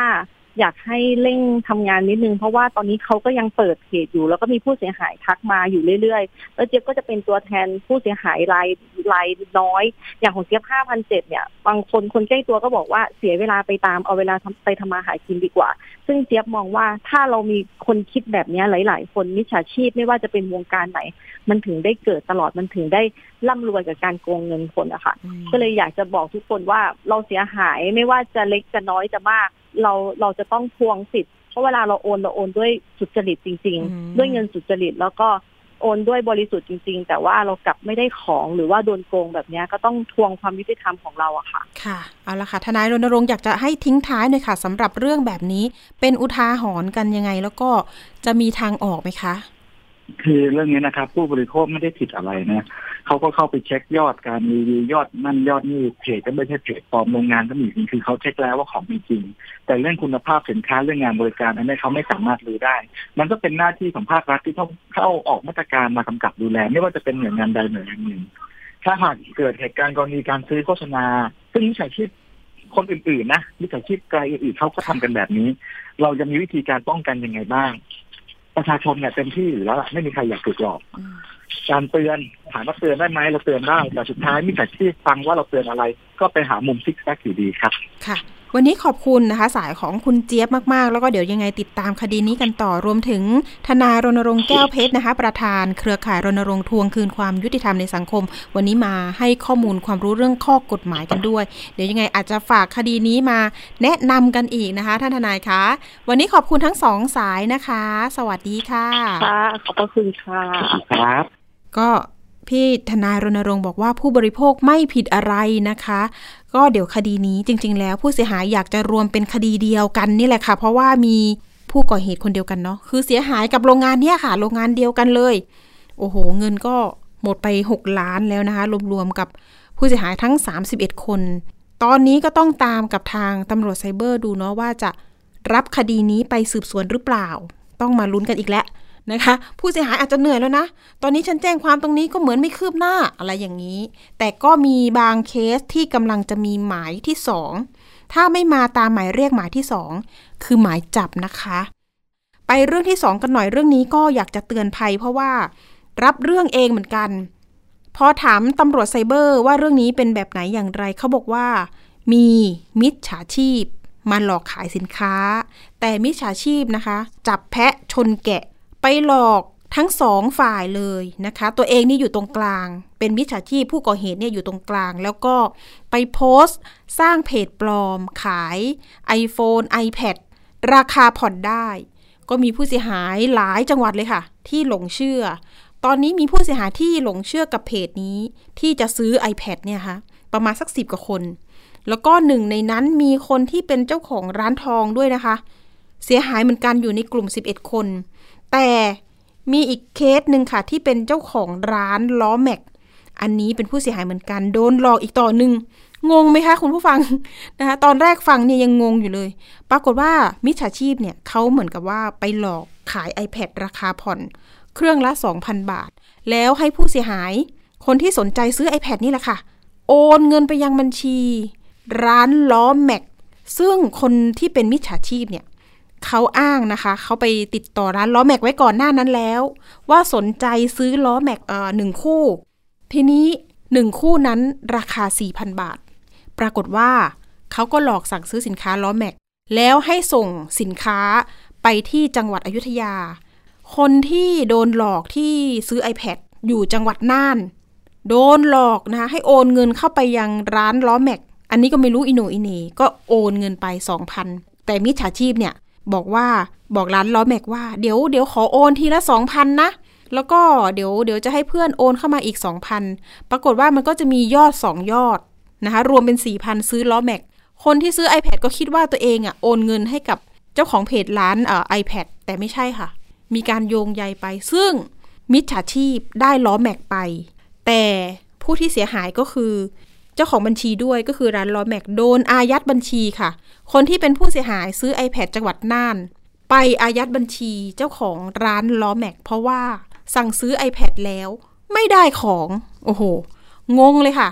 อยากให้เร่งทำงานนิดนึง เพราะว่าตอนนี้เขาก็ยังเปิดเพจอยู่ แล้วก็มีผู้เสียหายทักมาอยู่เรื่อยๆ แล้วเจี๊ยบก็จะเป็นตัวแทนผู้เสียหายรายรายน้อย อย่างของเจี๊ยบห้าพันเจ็ดเนี่ย บางคนคนใกล้ตัวก็บอกว่าเสียเวลาไปตามเอาเวลาทำไปทำมาหากินดีกว่า ซึ่งเจี๊ยบมองว่าถ้าเรามีคนคิดแบบเนี้ยหลาย ๆ คนมิจฉาชีพไม่ว่าจะเป็นวงการไหน มันถึงได้เกิดตลอดมันถึงได้ร่ำรวยกับการโกงเงินคนอะค่ะก็เลยอยากจะบอกทุกคนว่าเราเสียหายไม่ว่าจะเล็กจะน้อยจะมาก เราเราจะต้องทวงสิทธิ์เพราะเวลาเราโอนเราโอนด้วยสุจริตจริง
อืม
ๆด้วยเงินสุจริตแล้วก็โอนด้วยบริสุทธิ์จริง ๆ แต่ว่าเรากลับไม่ได้ของหรือว่าโดนโกงแบบเนี้ยก็ต้องทวงความยุติธรรมของเราอะค่ะ
ค่ะ เอาละค่ะ ทนายรณรงค์อยากจะให้ทิ้งท้ายหน่อยค่ะสำหรับเรื่องแบบนี้เป็นอุทาหรณ์กันยังไง แล้วก็จะมีทางออกไหมคะ
คือเรื่องนี้นะครับ ผู้บริโภคไม่ได้ผิดอะไรนะเขาก็เข้าไปเช็คยอดการรีวิวยอดนั่นยอดนี่เพจก็ไม่ใช่เพจปลอมโรงงานก็มีจริงคือเขาเช็คแล้วว่าของมีจริง แต่เรื่องคุณภาพสินค้าเรื่องงานบริการอันนี้เขาไม่สามารถรู้ได้ มันก็เป็นหน้าที่ของภาครัฐที่ต้องเข้าออกมาตรการมากำกับดูแล ไม่ว่าจะเป็นหน่วยงานใดหน่วยงานหนึ่ง ถ้าหากเกิดเหตุการณ์กรณีการซื้อโฆษณา ซึ่งมิจฉาชีพคนอื่นๆนะมิจฉาชีพไกลอื่นๆเขาก็ทำกันแบบนี้ เราจะมีวิธีการป้องกันยังไงบ้าง ประชาชนเนี่ยเต็มที่อยู่แล้วล่ะไม่มีใครอยากถูกหลอก
อืม
การเตือนถามว่าเตือนได้ไหมเราเตือนได้แต่สุดท้ายมิจฉาชีพฟังว่าเราเตือนอะไร ก็ไปหามุมซิกแซกอยู่ดีครับ
ค่ะ วันนี้ขอบคุณนะคะสายของคุณเจี๊ยบมากๆ แล้วก็เดี๋ยวยังไงติดตามคดีนี้กันต่อรวมถึงทนายรณรงค์แก้วเพชรนะคะ ประธานเครือข่ายรณรงค์ทวงคืนความยุติธรรมในสังคม วันนี้มาให้ข้อมูลความรู้เรื่องข้อกฎหมายกันด้วย เดี๋ยวยังไงอาจจะฝากคดีนี้มาแนะนำกันอีกนะคะ ท่านทนายคะวันนี้ขอบคุณทั้งสองสายนะคะ สวัสดีค่ะ
ค่ะขอบพระคุณค่ะ
ครับ
ก็พี่ทนายรณรงค์บอกว่าผู้บริโภคไม่ผิดอะไรนะคะ ก็เดี๋ยวคดีนี้จริง ๆ แล้วผู้เสียหายอยากจะรวมเป็นคดีเดียวกันนี่แหละค่ะ เพราะว่ามีผู้ก่อเหตุคนเดียวกันเนาะคือเสียหายกับโรงงานเนี้ยค่ะ โรงงานเดียวกันเลย โอ้โห เงินก็หมดไป 6 ล้านแล้วนะคะรวมๆกับผู้เสียหายทั้ง 31 คน ตอนนี้ก็ต้องตามกับทางตำรวจไซเบอร์ดูเนาะว่าจะรับคดีนี้ไปสืบสวนหรือเปล่า ต้องมาลุ้นกันอีกแล้ว นะคะ ผู้เสียหายอาจจะเหนื่อยแล้วนะ ตอนนี้ฉันแจ้งความตรงนี้ก็เหมือนไม่คืบหน้าอะไรอย่างนี้ แต่ก็มีบางเคสที่กำลังจะมีหมายที่สองถ้าไม่มาตามหมายเรียกหมายที่สองคือหมายจับนะคะ ไปเรื่องที่สองกันหน่อยเรื่องนี้ก็อยากจะเตือนภัย เพราะว่ารับเรื่องเองเหมือนกันพอถามตำรวจไซเบอร์ว่าเรื่องนี้เป็นแบบไหนอย่างไรเขาบอกว่า มีมิจฉาชีพมาหลอกขายสินค้า แต่มิจฉาชีพนะคะ จับแพะชนแกะ ไปหลอกทั้งสองฝ่ายเลยนะคะ ตัวเองนี่อยู่ตรงกลาง เป็นมิจฉาชีพผู้ก่อเหตุเนี่ยอยู่ตรงกลาง แล้วก็ไปโพสต์ สร้างเพจปลอม ขาย iPhone iPad ราคาผ่อนได้ ก็มีผู้เสียหายหลายจังหวัดเลยค่ะ ที่หลงเชื่อ ตอนนี้มีผู้เสียหายที่หลงเชื่อกับเพจนี้ ที่จะซื้อ iPad เนี่ยค่ะประมาณสักสิบกว่าคน แล้วก็หนึ่งในนั้นมีคนที่เป็นเจ้าของร้านทองด้วยนะคะ เสียหายเหมือนกันอยู่ในกลุ่ม 11 คน แต่มีอีกเคสหนึ่งค่ะ ที่เป็นเจ้าของร้านล้อแม็ก อันนี้เป็นผู้เสียหายเหมือนกัน โดนหลอกอีกต่อหนึ่งงงไหมคะคุณผู้ฟังนะคะ ตอนแรกฟังเนี่ยยังงงอยู่เลย ปรากฏว่ามิจฉาชีพเนี่ยเขาเหมือนกับว่าไปหลอกขาย iPad ราคาผ่อน เครื่องละ 2,000 บาท แล้วให้ผู้เสียหาย คนที่สนใจซื้อ iPad นี่แหละค่ะ โอนเงินไปยังบัญชี ร้านล้อแม็กซึ่งคนที่เป็นมิจฉาชีพเนี่ย เขาอ้างนะคะ เขาไปติดต่อร้านล้อแม็กไว้ก่อนหน้านั้นแล้ว ว่าสนใจซื้อล้อแม็กเอ่อหนึ่งคู่ ทีนี้หนึ่งคู่นั้นราคา 4,000 บาท ปรากฏว่าเขาก็หลอกสั่งซื้อสินค้าล้อแม็ก แล้วให้ส่งสินค้าไปที่จังหวัดอยุธยา คนที่โดนหลอกที่ซื้อ iPad อยู่จังหวัดน่าน โดนหลอกนะคะให้โอนเงินเข้าไปยังร้านล้อแม็ก อันนี้ก็ไม่รู้อิโหนอิเนก็โอนเงินไป 2,000 แต่มิจฉาชีพเนี่ย บอกว่าบอกร้านล้อแม็กว่าเดี๋ยวเดี๋ยวขอโอนทีละ2,000นนะ แล้วก็เดี๋ยวเดี๋ยวจะให้เพื่อนโอนเข้ามาอีก2,000ปรากฏว่ามันก็จะมียอด2ยอดนะคะรวมเป็น4,000ซื้อล้อแม็กคนที่ซื้อ iPad ก็คิดว่าตัวเองอะโอนเงินให้กับเจ้าของเพจร้านเอ่อ iPad แต่ไม่ใช่ค่ะ มีการโยงใยไป ซึ่งมิจฉาชีพได้ล้อแม็กไป แต่ผู้ที่เสียหายก็คือ เจ้าของบัญชีด้วยก็คือร้านล้อแม็กโดนอายัดบัญชีค่ะ คนที่เป็นผู้เสียหายซื้อ iPad จังหวัดน่าน ไปอายัดบัญชีเจ้าของร้านล้อแม็กเพราะว่าสั่งซื้อ iPad แล้ว ไม่ได้ของโอ้โหงงเลยค่ะ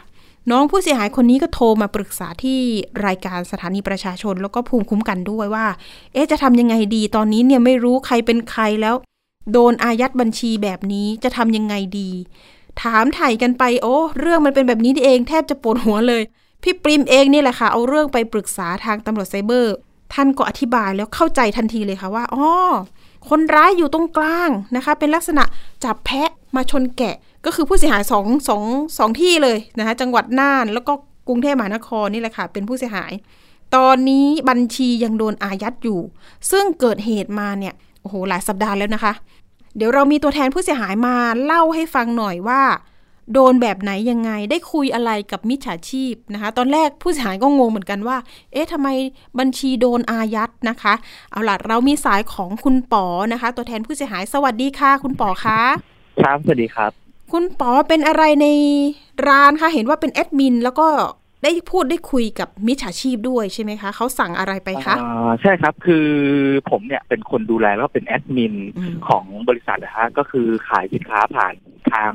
น้องผู้เสียหายคนนี้ก็โทรมาปรึกษาที่รายการสถานีประชาชน แล้วก็ภูมิคุ้มกันด้วยว่า เอ๊ะจะทำยังไงดีตอนนี้เนี่ยไม่รู้ใครเป็นใครแล้ว โดนอายัดบัญชีแบบนี้จะทำยังไงดี ถามไถ่กันไปโอ้เรื่องมันเป็นแบบนี้นี่เองแทบจะปวดหัวเลย พี่ปริมเองนี่แหละค่ะ เอาเรื่องไปปรึกษาทางตำรวจไซเบอร์ ท่านก็อธิบายแล้วเข้าใจทันทีเลยค่ะว่าอ๋อคนร้ายอยู่ตรงกลางนะคะ เป็นลักษณะจับแพะมาชนแกะ ก็คือผู้เสียหายสองสองสองที่เลยนะคะจังหวัดน่านแล้วก็กรุงเทพมหานครนี่แหละค่ะ เป็นผู้เสียหาย ตอนนี้บัญชียังโดนอายัดอยู่ ซึ่งเกิดเหตุมาเนี่ยโอ้โหหลายสัปดาห์แล้วนะคะ เดี๋ยวเรามีตัวแทนผู้เสียหายมาเล่าให้ฟังหน่อยว่า โดนแบบไหนยังไงได้คุยอะไรกับมิจฉาชีพนะคะ ตอนแรกผู้เสียหายก็งงเหมือนกันว่า เอ๊ะทำไมบัญชีโดนอายัดนะคะ เอาล่ะเรามีสายของคุณป๋อนะคะ ตัวแทนผู้เสียหายสวัสดีค่ะ คุณป๋อคะ
ครับสวัสดีครับ
คุณป๋อเป็นอะไรในร้านคะเห็นว่าเป็นแอดมินแล้วก็ ได้พูดได้คุยกับมิจฉาชีพด้วยใช่ไหมคะเขาสั่งอะไรไปคะ
อ่าใช่ครับคือผมเนี่ยเป็นคนดูแลแล้วก็เป็นแอดมิน
อืม
ของบริษัทนะฮะก็คือขายสินค้าผ่านทาง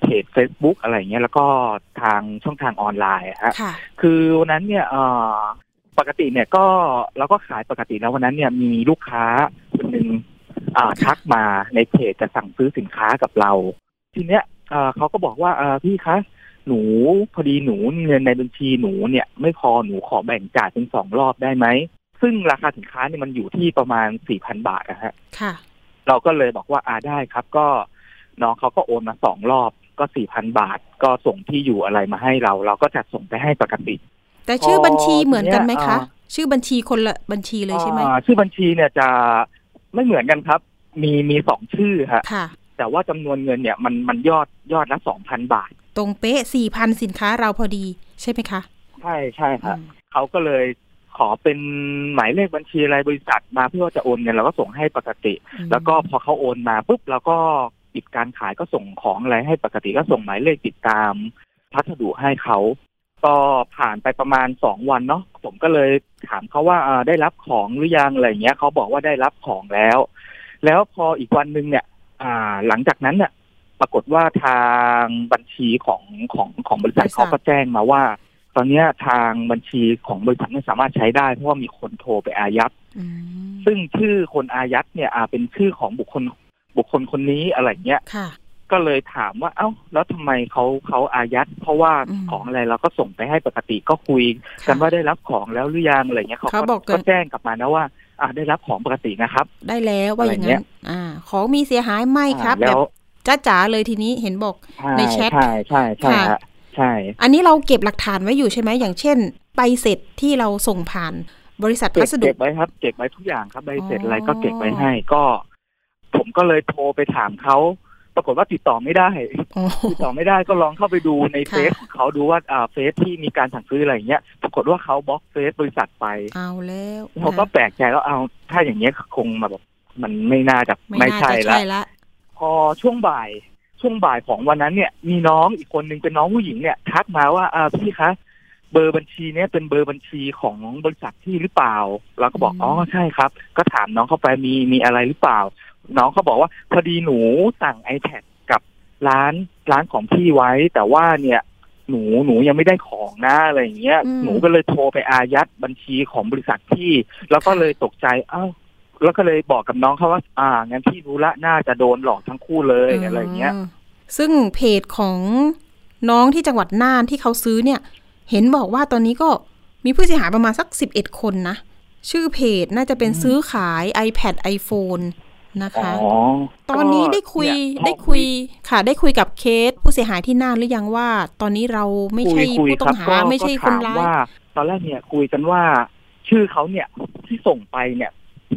เพจ Facebook อะไรเงี้ยแล้วก็ทางช่องทางออนไลน์อะฮะ
ค่ะ
คือวันนั้นเนี่ยเอ่อปกติเนี่ยก็เราก็ขายปกติแล้ววันนั้นเนี่ยมีลูกค้าคนหนึ่งอ่าทักมาในเพจจะสั่งซื้อสินค้ากับเรา ทีเนี้ยเอ่อเขาก็บอกว่าเอ่อพี่คะ หนูพอดีหนูเงินในบัญชีหนูเนี่ย ไม่พอหนูขอแบ่งจ่ายเป็นสองรอบได้ไหม ซึ่งราคาสินค้าเนี่ยมันอยู่ที่ประมาณสี่พันบาทนะฮะ
ค่ะ
เราก็เลยบอกว่าอ่าได้ครับ ก็น้องเขาก็โอนมาสองรอบก็สี่พันบาท ก็ส่งที่อยู่อะไรมาให้เรา เราก็จัดส่งไปให้ปกติ
แต่ชื่อบัญชีเหมือนกันไหมคะ
อ่า
ชื่อบัญชีคนละบัญชีเลยใช่ไหม
อ่าชื่อบัญชีเนี่ยจะไม่เหมือนกันครับ มีมีสองชื่อฮะ
ค่ะ
แต่ว่าจำนวนเงินเนี่ยมันมันยอดยอดละสองพันบาท
ตรงเป๊ะสี่พันสินค้าเราพอดีใช่ไหมคะ
ใช่ใช่ครับ
อืม
เขาก็เลยขอเป็นหมายเลขบัญชีรายบริษัทมาเพื่อว่าจะโอนเงินเราก็ส่งให้ปกติ แล้วก็พอเขาโอนมาปุ๊บเราก็ปิดการขายก็ส่งของอะไรให้ปกติก็ส่งหมายเลขติดตาม พัสดุให้เขาก็ผ่านไปประมาณสองวันเนาะผมก็เลยถามเขาว่าอ่าได้รับของหรือยังอะไรเงี้ยเขาบอกว่าได้รับของแล้ว แล้วพออีกวันหนึ่งเนี่ย อ่า หลังจากนั้นเนี่ย ปรากฏว่าทางบัญชีของของของบริษัท
บริษัท
เขาก็แจ้งมาว่า ตอนเนี้ยทางบัญชีของบริษัทไม่สามารถใช้ได้เพราะว่ามีคนโทรไปอายัด
อืม
ซึ่งชื่อคนอายัดเนี่ยอาเป็นชื่อของบุคคลบุคคลคนนี้อะไรเงี้ย
ค่ะ
ก็เลยถามว่า เอ้า แล้วทำไมเขาเขาอายัด เพราะว่า
อืม
ของอะไรเราก็ส่งไปให้ปกติก็คุย กัน
ค่ะ
ว่าได้รับของแล้วหรือยังอะไรเงี้ยเขา
เขาบอกกัน
ก็แจ้งกลับมานะว่า อ่าได้รับของปกตินะครับ
ได้แล้วว่าอย่าง
อะไรเงี้
นั้น
ย
อ่า ของมีเสียหายไหมครับ
อ่า
แบ
แล้
บ
ว
จ้าจ๋าเลยทีนี้เห็นบอก
ใช่
ในแชท
ใช่ใช่ใช่
ค่ะ
ฮะใช่
อันนี้เราเก็บหลักฐานไว้อยู่ใช่ไหมอย่างเช่น ใบเสร็จที่เราส่งผ่านบริษัท
เก็
พั
บ
สดุ
เก็บไว้ครับ เก็บไว้ทุกอย่างครับใบเสร็จ
อ๋ออ
อะไรก็เก็บไว้ให้ก็ ผมก็เลยโทรไปถามเขาปรากฏว่าติดต่อไม่ได้
อ๋อ
ติดต่อไม่ได้ก็ลองเข้าไปดูใน
ค่ะ
เฟซของเขาดูว่าอ่าเฟซที่มีการสั่งซื้ออะไรอย่างเงี้ยปรากฏว่าเขาบล็อกเฟซบริษัทไป
เอาแล้ว
เขาก็
นะ
แปลกใจแล้วเอาถ้าอย่างเงี้ยคงมาแบบมันไม่น่าจะ
ไม่
ไม่
น่า
ใช่
จะ
ละ
ใช่ละ
พอช่วงบ่ายช่วงบ่ายของวันนั้นเนี่ย มีน้องอีกคนหนึ่งเป็นน้องผู้หญิงเนี่ยทักมาว่าอ่าพี่คะเบอร์บัญชีเนี่ยเป็นเบอร์บัญชีของบริษัทที่หรือเปล่า เราก็บอกอ๋อใช่ครับ ก็ถามน้องเข้าไปมีมีอะไรหรือเปล่า น้องเขาบอกว่าพอดีหนูสั่ง iPad กับร้านร้านของพี่ไว้ แต่ว่าเนี่ยหนูหนูยังไม่ได้ของนะอะไรอย่างเงี้ย
อืม
หนูก็เลยโทรไปอายัดบัญชีของบริษัทพี่ แล้วก็เลยตกใจ เอ้า แล้วก็เลยบอกกับน้องเขาว่า อ่างั้นพี่รู้ละน่าจะโดนหลอกทั้งคู่เลยอะไรอย่างเงี้ย
มซึ่งเพจของน้องที่จังหวัดน่านที่เขาซื้อเนี่ย เห็นบอกว่าตอนนี้ก็มีผู้เสียหายประมาณสักสิบเอ็ดคนนะ ชื่อเพจน่าจะเป็นซื้อขาย iPad iPhone นะคะ
อ๋อ
ตอนนี้ได้คุย
เนี่ย
ได้คุยค่ะ ได้คุยกับเคสผู้เสียหายที่น่านหรือยังว่า ตอนนี้เราไม่ใช่
คุย
ผู้ต้องหา
รับก็
ไม่ใช่
ก็
คน
ถาม
ร้าย
ว่าตอนแรกเนี่ยคุยกันว่า ชื่อเขาเนี่ยที่ส่งไปเนี่ย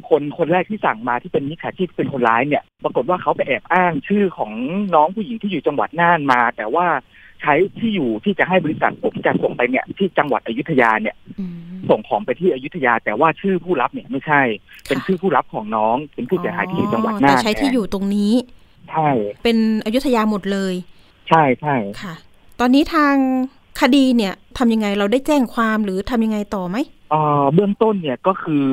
คนคนแรกที่สั่งมาที่เป็นมิจฉาชีพเป็นคนร้ายเนี่ย ปรากฏว่าเขาไปแอบอ้างชื่อของน้องผู้หญิงที่อยู่จังหวัดน่านมา แต่ว่าใช้ที่อยู่ที่จะให้บริษัทผมจะส่งไปเนี่ย ที่จังหวัดอยุธยาเนี่ย
อืม
ส่งของไปที่อยุธยา แต่ว่าชื่อผู้รับเนี่ยไม่ใช่ เป็น
ค่ะ
ชื่อผู้รับของน้อง เป็นผู้เสียหายที่อยู่จังหวัดน่าน
แต่ใช้ที่อยู่ตรงนี้
ใช่
เป็นอยุธยาหมดเลย
ใช่ใช่
ค่ะ ตอนนี้ทาง คดีเนี่ยทำยังไงเราได้แจ้งความหรือทำยังไงต่อไหม
เอ่อเบื้องต้นเนี่ยก็คือ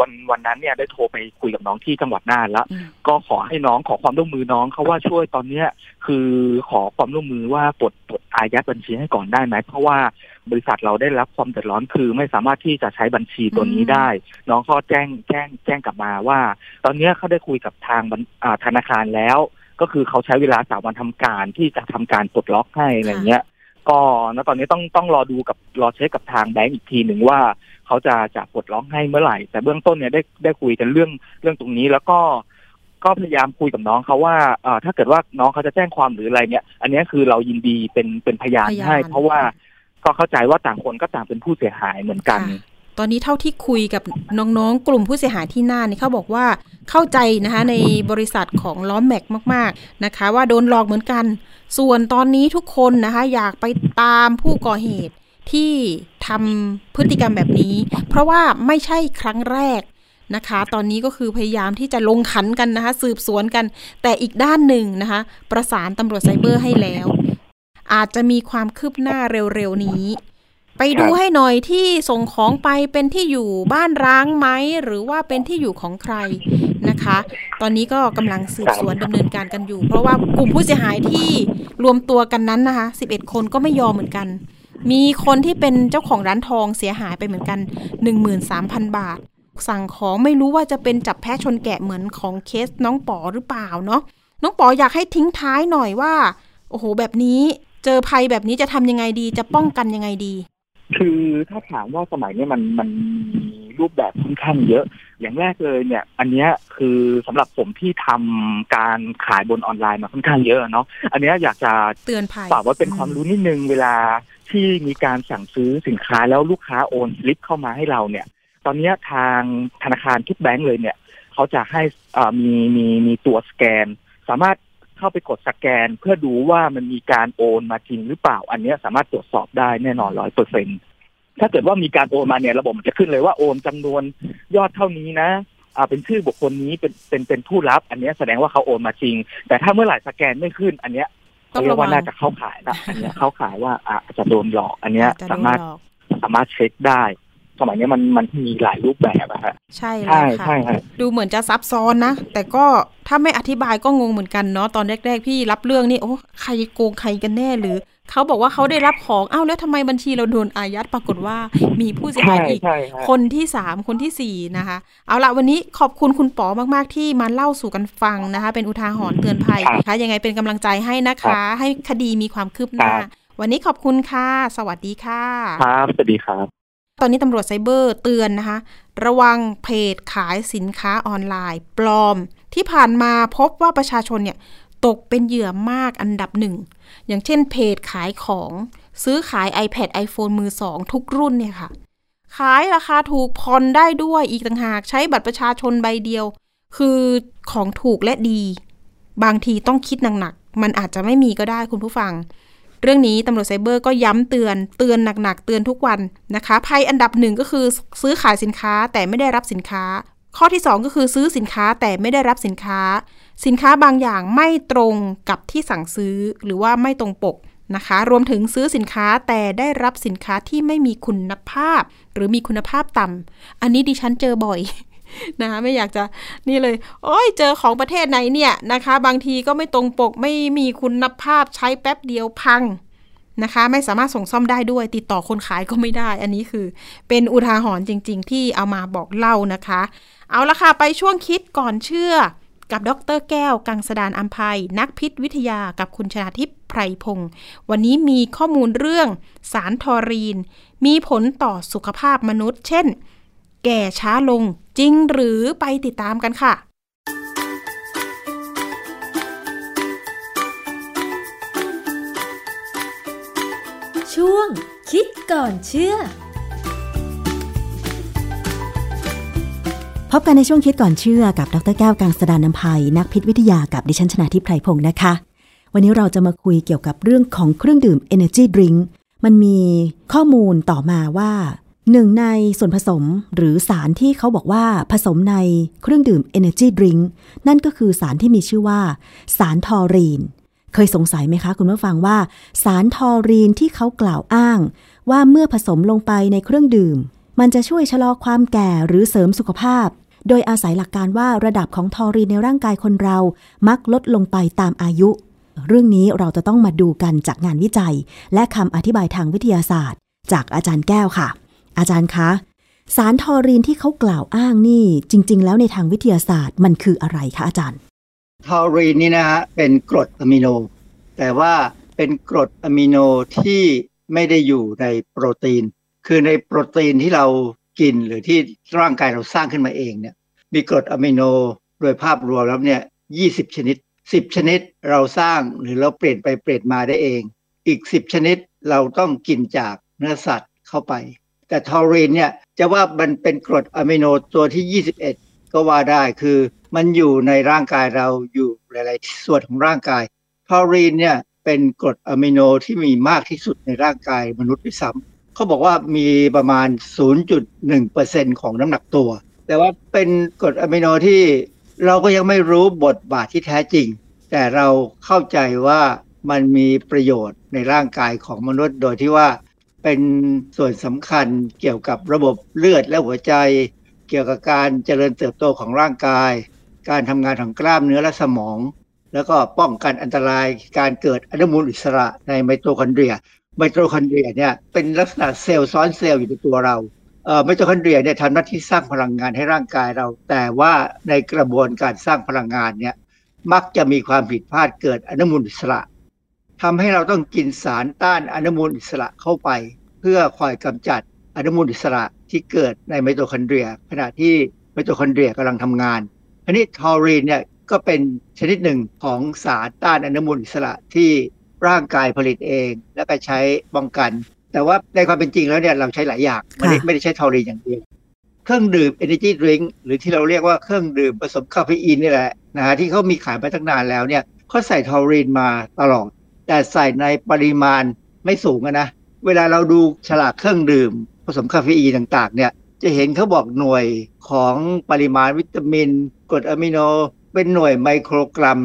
วันวันนั้นเนี่ยได้โทรไปคุยกับน้องที่จังหวัดน่านแล้ว
อืม
ก็ขอให้น้องขอความร่วมมือน้องเขาว่าช่วยตอนเนี้ยคือขอความร่วมมือว่าปลดปลดอายัดบัญชีให้ก่อนได้ไหมเพราะว่าบริษัทเราได้รับความเดือดร้อนคือไม่สามารถที่จะใช้บัญชีตัวนี้ได้ น้องเขาแจ้งแจ้งแจ้งกลับมาว่า ตอนเนี้ยเขาได้คุยกับทางบัญอ่าธนาคารแล้ว ก็คือเขาใช้เวลาสามวันทำการที่จะทำการปลดล็อกให้อะไรเงี้ย ก็ณตอนนี้ต้องต้องรอดูกับรอเช็คกับทางแบงก์อีกทีหนึ่งว่าเขาจะจะปลดล็อกให้เมื่อไหร่ แต่เบื้องต้นเนี่ยได้ได้คุยกันเรื่องเรื่องตรงนี้แล้วก็ก็พยายามคุยกับน้องเขาว่าเอ่อถ้าเกิดว่าน้องเขาจะแจ้งความหรืออะไรเนี่ย อันนี้คือเรายินดีเป็นเป็นพยาน
พยาน
ให้ เพราะว่าก็เข้าใจว่าต่างคนก็ต่างเป็นผู้เสียหายเหมือนกัน
ค่ะ ตอนนี้เท่าที่คุยกับน้องๆ กลุ่มผู้เสียหายที่น่านนี่เขาบอกว่าเข้าใจนะคะในบริษัทของล้อมแม็กมาก ๆนะคะ ว่าโดนหลอกเหมือนกัน ส่วนตอนนี้ทุกคนนะคะ อยากไปตามผู้ก่อเหตุที่ทำพฤติกรรมแบบนี้ เพราะว่าไม่ใช่ครั้งแรกนะคะ ตอนนี้ก็คือพยายามที่จะลงขันกันนะคะ สืบสวนกัน แต่อีกด้านหนึ่งนะคะ ประสานตำรวจไซเบอร์ให้แล้ว อาจจะมีความคืบหน้าเร็วๆนี้ ไปดู
ครับ
ให้หน่อยที่ส่งของไปเป็นที่อยู่บ้านร้างไหมหรือว่าเป็นที่อยู่ของใครนะคะ ตอนนี้ก็กำลังสืบสวนดำเนินการกันอยู่ เพราะว่ากลุ่มผู้เสียหายที่รวมตัวกันนั้นนะคะ11 คนก็ไม่ยอมเหมือนกัน มีคนที่เป็นเจ้าของร้านทองเสียหายไปเหมือนกัน 13,000 บาท สั่งของไม่รู้ว่าจะเป็นจับแพะชนแกะเหมือนของเคสน้องป๋อหรือเปล่าเนาะน้องป๋ออยากให้ทิ้งท้ายหน่อยว่า โอ้โหแบบนี้ เจอภัยแบบนี้จะทำยังไงดี จะป้องกันยังไงดี
คือถ้าถามว่าสมัยเนี้ยมันมันมีรูปแบบค่อนข้างเยอะ อย่างแรกเลยเนี่ย อันเนี้ยคือสำหรับผมที่ทำการขายบนออนไลน์มาค่อนข้างเยอะเนาะอันเนี้ยอยากจะ
เตือนภัย
ฝากไว่าเป็นความรู้นิดนึงเวลาที่มีการสั่งซื้อสินค้าแล้วลูกค้าโอนสลิปเข้ามาให้เราเนี่ย ตอนเนี้ยทางธนาคารทุกแบงก์เลยเนี่ย เขาจะให้อ่ามีมีมีตัวสแกน สามารถ เข้าไปกดสแกน เพื่อดูว่ามันมีการโอนมาจริงหรือเปล่า อันเนี้ยสามารถตรวจสอบได้แน่นอนร้อยเปอร์เซ็นถ้าเกิดว่ามีการโอนมาเนี่ยระบบมันจะขึ้นเลยว่าโอนจำนวนยอดเท่านี้นะอ่าเป็นชื่อบุคคลนี้เป็นเป็นเป็นผู้รับ อันเนี้ยแสดงว่าเขาโอนมาจริง แต่ถ้าเมื่อไหร่สแกนไม่ขึ้น อันเนี้ย
ต้อ
เขา
ง
เรีย
ระ
ก
วั
ว่างน่าจะเข้าขายละอันเนี้ยเข้าขายว่าอาจจะโดนหลอก อันเนี้ย
อาจจะโด
สานมารถ
หลอก
สามารถเช็คได้ สมัยนี้มันมันมีหลายรูปแบบอะฮะ
ใช่แล้
ใช่
วค่ะ
ใช่ฮะ
ดูเหมือนจะซับซ้อนนะ แต่ก็ถ้าไม่อธิบายก็งงเหมือนกันเนาะตอนแรก ๆ พี่รับเรื่องนี่โอ้ใครโกงใครกันแน่หรือเขาบอกว่าเขาได้รับของอ้าวแล้วทำไมบัญชีเราโดนอายัดปรากฏว่ามีผู้เสียหาย
ใช่
อีก
ใช่ฮะ
คนที่สามคนที่สี่นะคะ เอาละวันนี้ขอบคุณคุณป๋อมากๆที่มาเล่าสู่กันฟังนะคะ เป็นอุทาหรณ์เตือนภัยนะคะยังไงเป็นกำลังใจให้นะคะ ให้คดีมีความคืบหน้า วันนี้ขอบคุณค่ะ สวัสดีค่ะ
ครับสวัสดีครับ
ตอนนี้ตำรวจไซเบอร์เตือนนะคะ ระวังเพจขายสินค้าออนไลน์ ปลอม ที่ผ่านมาพบว่าประชาชนเนี่ยตกเป็นเหยื่อมากอันดับหนึ่ง อย่างเช่นเพจขายของซื้อขาย iPad iPhone มือสองทุกรุ่นเนี่ยค่ะ ขายราคาถูกผ่อนได้ด้วยอีกต่างหากใช้บัตรประชาชนใบเดียว คือของถูกและดี บางทีต้องคิดหนักๆมันอาจจะไม่มีก็ได้คุณผู้ฟัง เรื่องนี้ตำรวจไซเบอร์ก็ย้ำเตือนเตือนหนักๆ เตือนทุกวันนะคะภัยอันดับหนึ่งก็คือซื้อขายสินค้าแต่ไม่ได้รับสินค้า ข้อที่ 2 ก็คือซื้อสินค้าแต่ไม่ได้รับสินค้า สินค้าบางอย่างไม่ตรงกับที่สั่งซื้อหรือว่าไม่ตรงปกนะคะ รวมถึงซื้อสินค้าแต่ได้รับสินค้าที่ไม่มีคุณภาพ หรือมีคุณภาพต่ำอันนี้ดิฉันเจอบ่อย นะคะไม่อยากจะนี่เลย โอ้ยเจอของประเทศไหนเนี่ยนะคะ บางทีก็ไม่ตรงปกไม่มีคุณภาพใช้แป๊บเดียวพังนะคะ ไม่สามารถส่งซ่อมได้ด้วย ติดต่อคนขายก็ไม่ได้ อันนี้คือเป็นอุทาหรณ์จริง ๆ ที่เอามาบอกเล่านะคะ เอาละค่ะ ไปช่วงคิดก่อนเชื่อ กับดรแก้ว กังสดานอัมภัย นักพิษวิทยากับคุณชนาทิพย์ไพรพงศ์วันนี้มีข้อมูลเรื่องสารทอรีน มีผลต่อสุขภาพมนุษย์ เช่น แก่ช้าลง จริงหรือไปติดตามกันค่ะ
ช่วงคิดก่อนเชื่อ
พบกันในช่วงคิดก่อนเชื่อกับดรแก้วกังสดานนภัย นักพิษวิทยากับดิฉันชนาทิพไพรพงศ์นะคะ วันนี้เราจะมาคุยเกี่ยวกับเรื่องของเครื่องดื่ม Energy Drink มันมีข้อมูลต่อมาว่า หนึ่งในส่วนผสมหรือสารที่เขาบอกว่าผสมในเครื่องดื่ม Energy Drink นั่นก็คือสารที่มีชื่อว่า สารทอรีน เคยสงสัยไหมคะคุณผู้ฟังว่า สารทอรีนที่เขากล่าวอ้าง ว่าเมื่อผสมลงไปในเครื่องดื่ม มันจะช่วยชะลอความแก่หรือเสริมสุขภาพ โดยอาศัยหลักการว่าระดับของทอรีนในร่างกายคนเรามักลดลงไปตามอายุ เรื่องนี้เราจะต้องมาดูกันจากงานวิจัย และคำอธิบายทางวิทยาศาสตร์ จากอาจารย์แก้วค่ะ อาจารย์คะ สารทอรีนที่เขากล่าวอ้างนี่จริง ๆ แล้วในทางวิทยาศาสตร์มันคืออะไรคะอาจารย์
ทอรีนนี่นะฮะเป็นกรดอะมิโน แต่ว่าเป็นกรดอะมิโนที่ไม่ได้อยู่ในโปรตีน คือในโปรตีนที่เรากินหรือที่ร่างกายเราสร้างขึ้นมาเองเนี่ยมีกรดอะมิโนโดยภาพรวมแล้วเนี่ย20 ชนิด 10 ชนิดเราสร้างหรือเราเปลี่ยนไปเปลี่ยนมาได้เอง อีก 10 ชนิดเราต้องกินจากเนื้อสัตว์เข้าไป แต่ทอรีนเนี่ยจะว่ามันเป็นกรดอะมิโนตัวที่ 21 ก็ว่าได้คือมันอยู่ในร่างกายเราอยู่หลาย ๆ ส่วนของร่างกายทอรีนเนี่ยเป็นกรดอะมิโนที่มีมากที่สุดในร่างกายมนุษย์ด้วยซ้ำเขาบอกว่ามีประมาณ 0.1%ของน้ำหนักตัว แต่ว่าเป็นกรดอะมิโนที่เราก็ยังไม่รู้บทบาทที่แท้จริง แต่เราเข้าใจว่ามันมีประโยชน์ในร่างกายของมนุษย์โดยที่ว่า เป็นส่วนสำคัญเกี่ยวกับระบบเลือดและหัวใจ เกี่ยวกับการเจริญเติบโตของร่างกาย การทำงานของกล้ามเนื้อและสมอง แล้วก็ป้องกันอันตรายการเกิดอนุมูลอิสระในไมโตคอนเดรีย ไมโตคอนเดรียเนี่ยเป็นลักษณะเซลล์ซ้อนเซลล์อยู่ในตัวเราเอ่อไมโตคอนเดรียเนี่ยทำหน้าที่สร้างพลังงานให้ร่างกายเรา แต่ว่าในกระบวนการสร้างพลังงานเนี่ยมักจะมีความผิดพลาดเกิดอนุมูลอิสระ ทำให้เราต้องกินสารต้านอนุมูลอิสระเข้าไป เพื่อคอยกำจัดอนุมูลอิสระที่เกิดในไมโตคอนเดรีย ขณะที่ไมโตคอนเดรียกำลังทำงานอันนี้ทอรีนเนี่ยก็เป็นชนิดหนึ่งของสารต้านอนุมูลอิสระที่ร่างกายผลิตเอง แล้วก็ใช้ป้องกัน แต่ว่าในความเป็นจริงแล้วเนี่ยเราใช้หลายอย่างไม่ได้
ค่ะ
ไม่ได้ใช้ทอรีนอย่างเดียวเครื่องดื่ม energy drink หรือที่เราเรียกว่าเครื่องดื่มผสมคาเฟอีนนี่แหละนะฮะที่เขามีขายมาตั้งนานแล้วเนี่ยเขาใส่ทอรีนมาตลอด แต่ใส่ในปริมาณไม่สูงอะนะเวลาเราดูฉลากเครื่องดื่ม ผสมคาเฟอีนต่างๆเนี่ยจะเห็นเขาบอกหน่วยของปริมาณวิตามินกรดอะมิโน เป็นหน่วยไมโครกรัม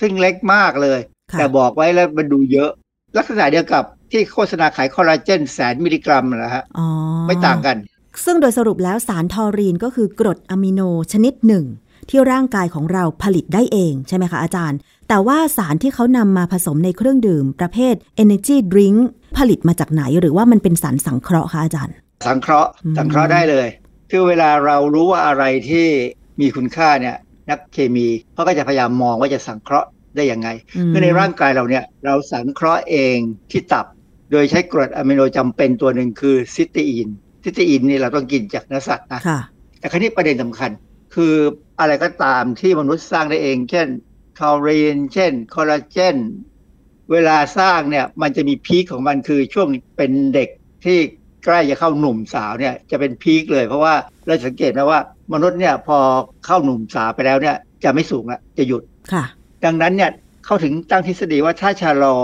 ซึ่งเล็กมากเลย แต่บอกไว้แล้วมันดูเยอะ ลักษณะเดียวกับที่โฆษณาขายคอลลาเจนแสนมิลลิกรัมนะฮะไม่ต่างกัน
ซึ่งโดยสรุปแล้วสารทอรีนก็คือกรดอะมิโนชนิดหนึ่ง ที่ร่างกายของเราผลิตได้เองใช่ไหมคะอาจารย์ แต่ว่าสารที่เขานำมาผสมในเครื่องดื่ม ประเภท Energy Drink ผลิตมาจากไหนหรือว่ามันเป็นสารสังเคราะห์คะอาจารย์
สังเคราะห์สังเคราะห์ได้เลย คือเวลาเรารู้ว่าอะไรที่มีคุณค่าเนี่ยนักเคมีเขาก็จะพยายามมองว่าจะสังเคราะห์ได้ยังไงคือในร่างกายเราเนี่ยเราสังเคราะห์เองที่ตับ โดยใช้กรดอะมิโนจำเป็นตัวหนึ่งคือซิสเตอีนซิสเตอีนนี่เราต้องกินจากเนื้อสัตว์นะแต่คราวนี้ประเด็นสำคัญ คืออะไรก็ตามที่มนุษย์สร้างได้เอง เช่นทอรีนเช่นคอลลาเจนเวลาสร้างเนี่ยมันจะมี peak ของมันคือช่วงเป็นเด็กที่ใกล้จะเข้าหนุ่มสาวเนี่ยจะเป็น peak เลย เพราะว่าเราสังเกตนะว่า มนุษย์เนี่ยพอเข้าหนุ่มสาวไปแล้วเนี่ย จะไม่สูงละจะหยุด
ค่ะ
ดังนั้นเนี่ยเขาถึงตั้งทฤษฎีว่าถ้าชะลอ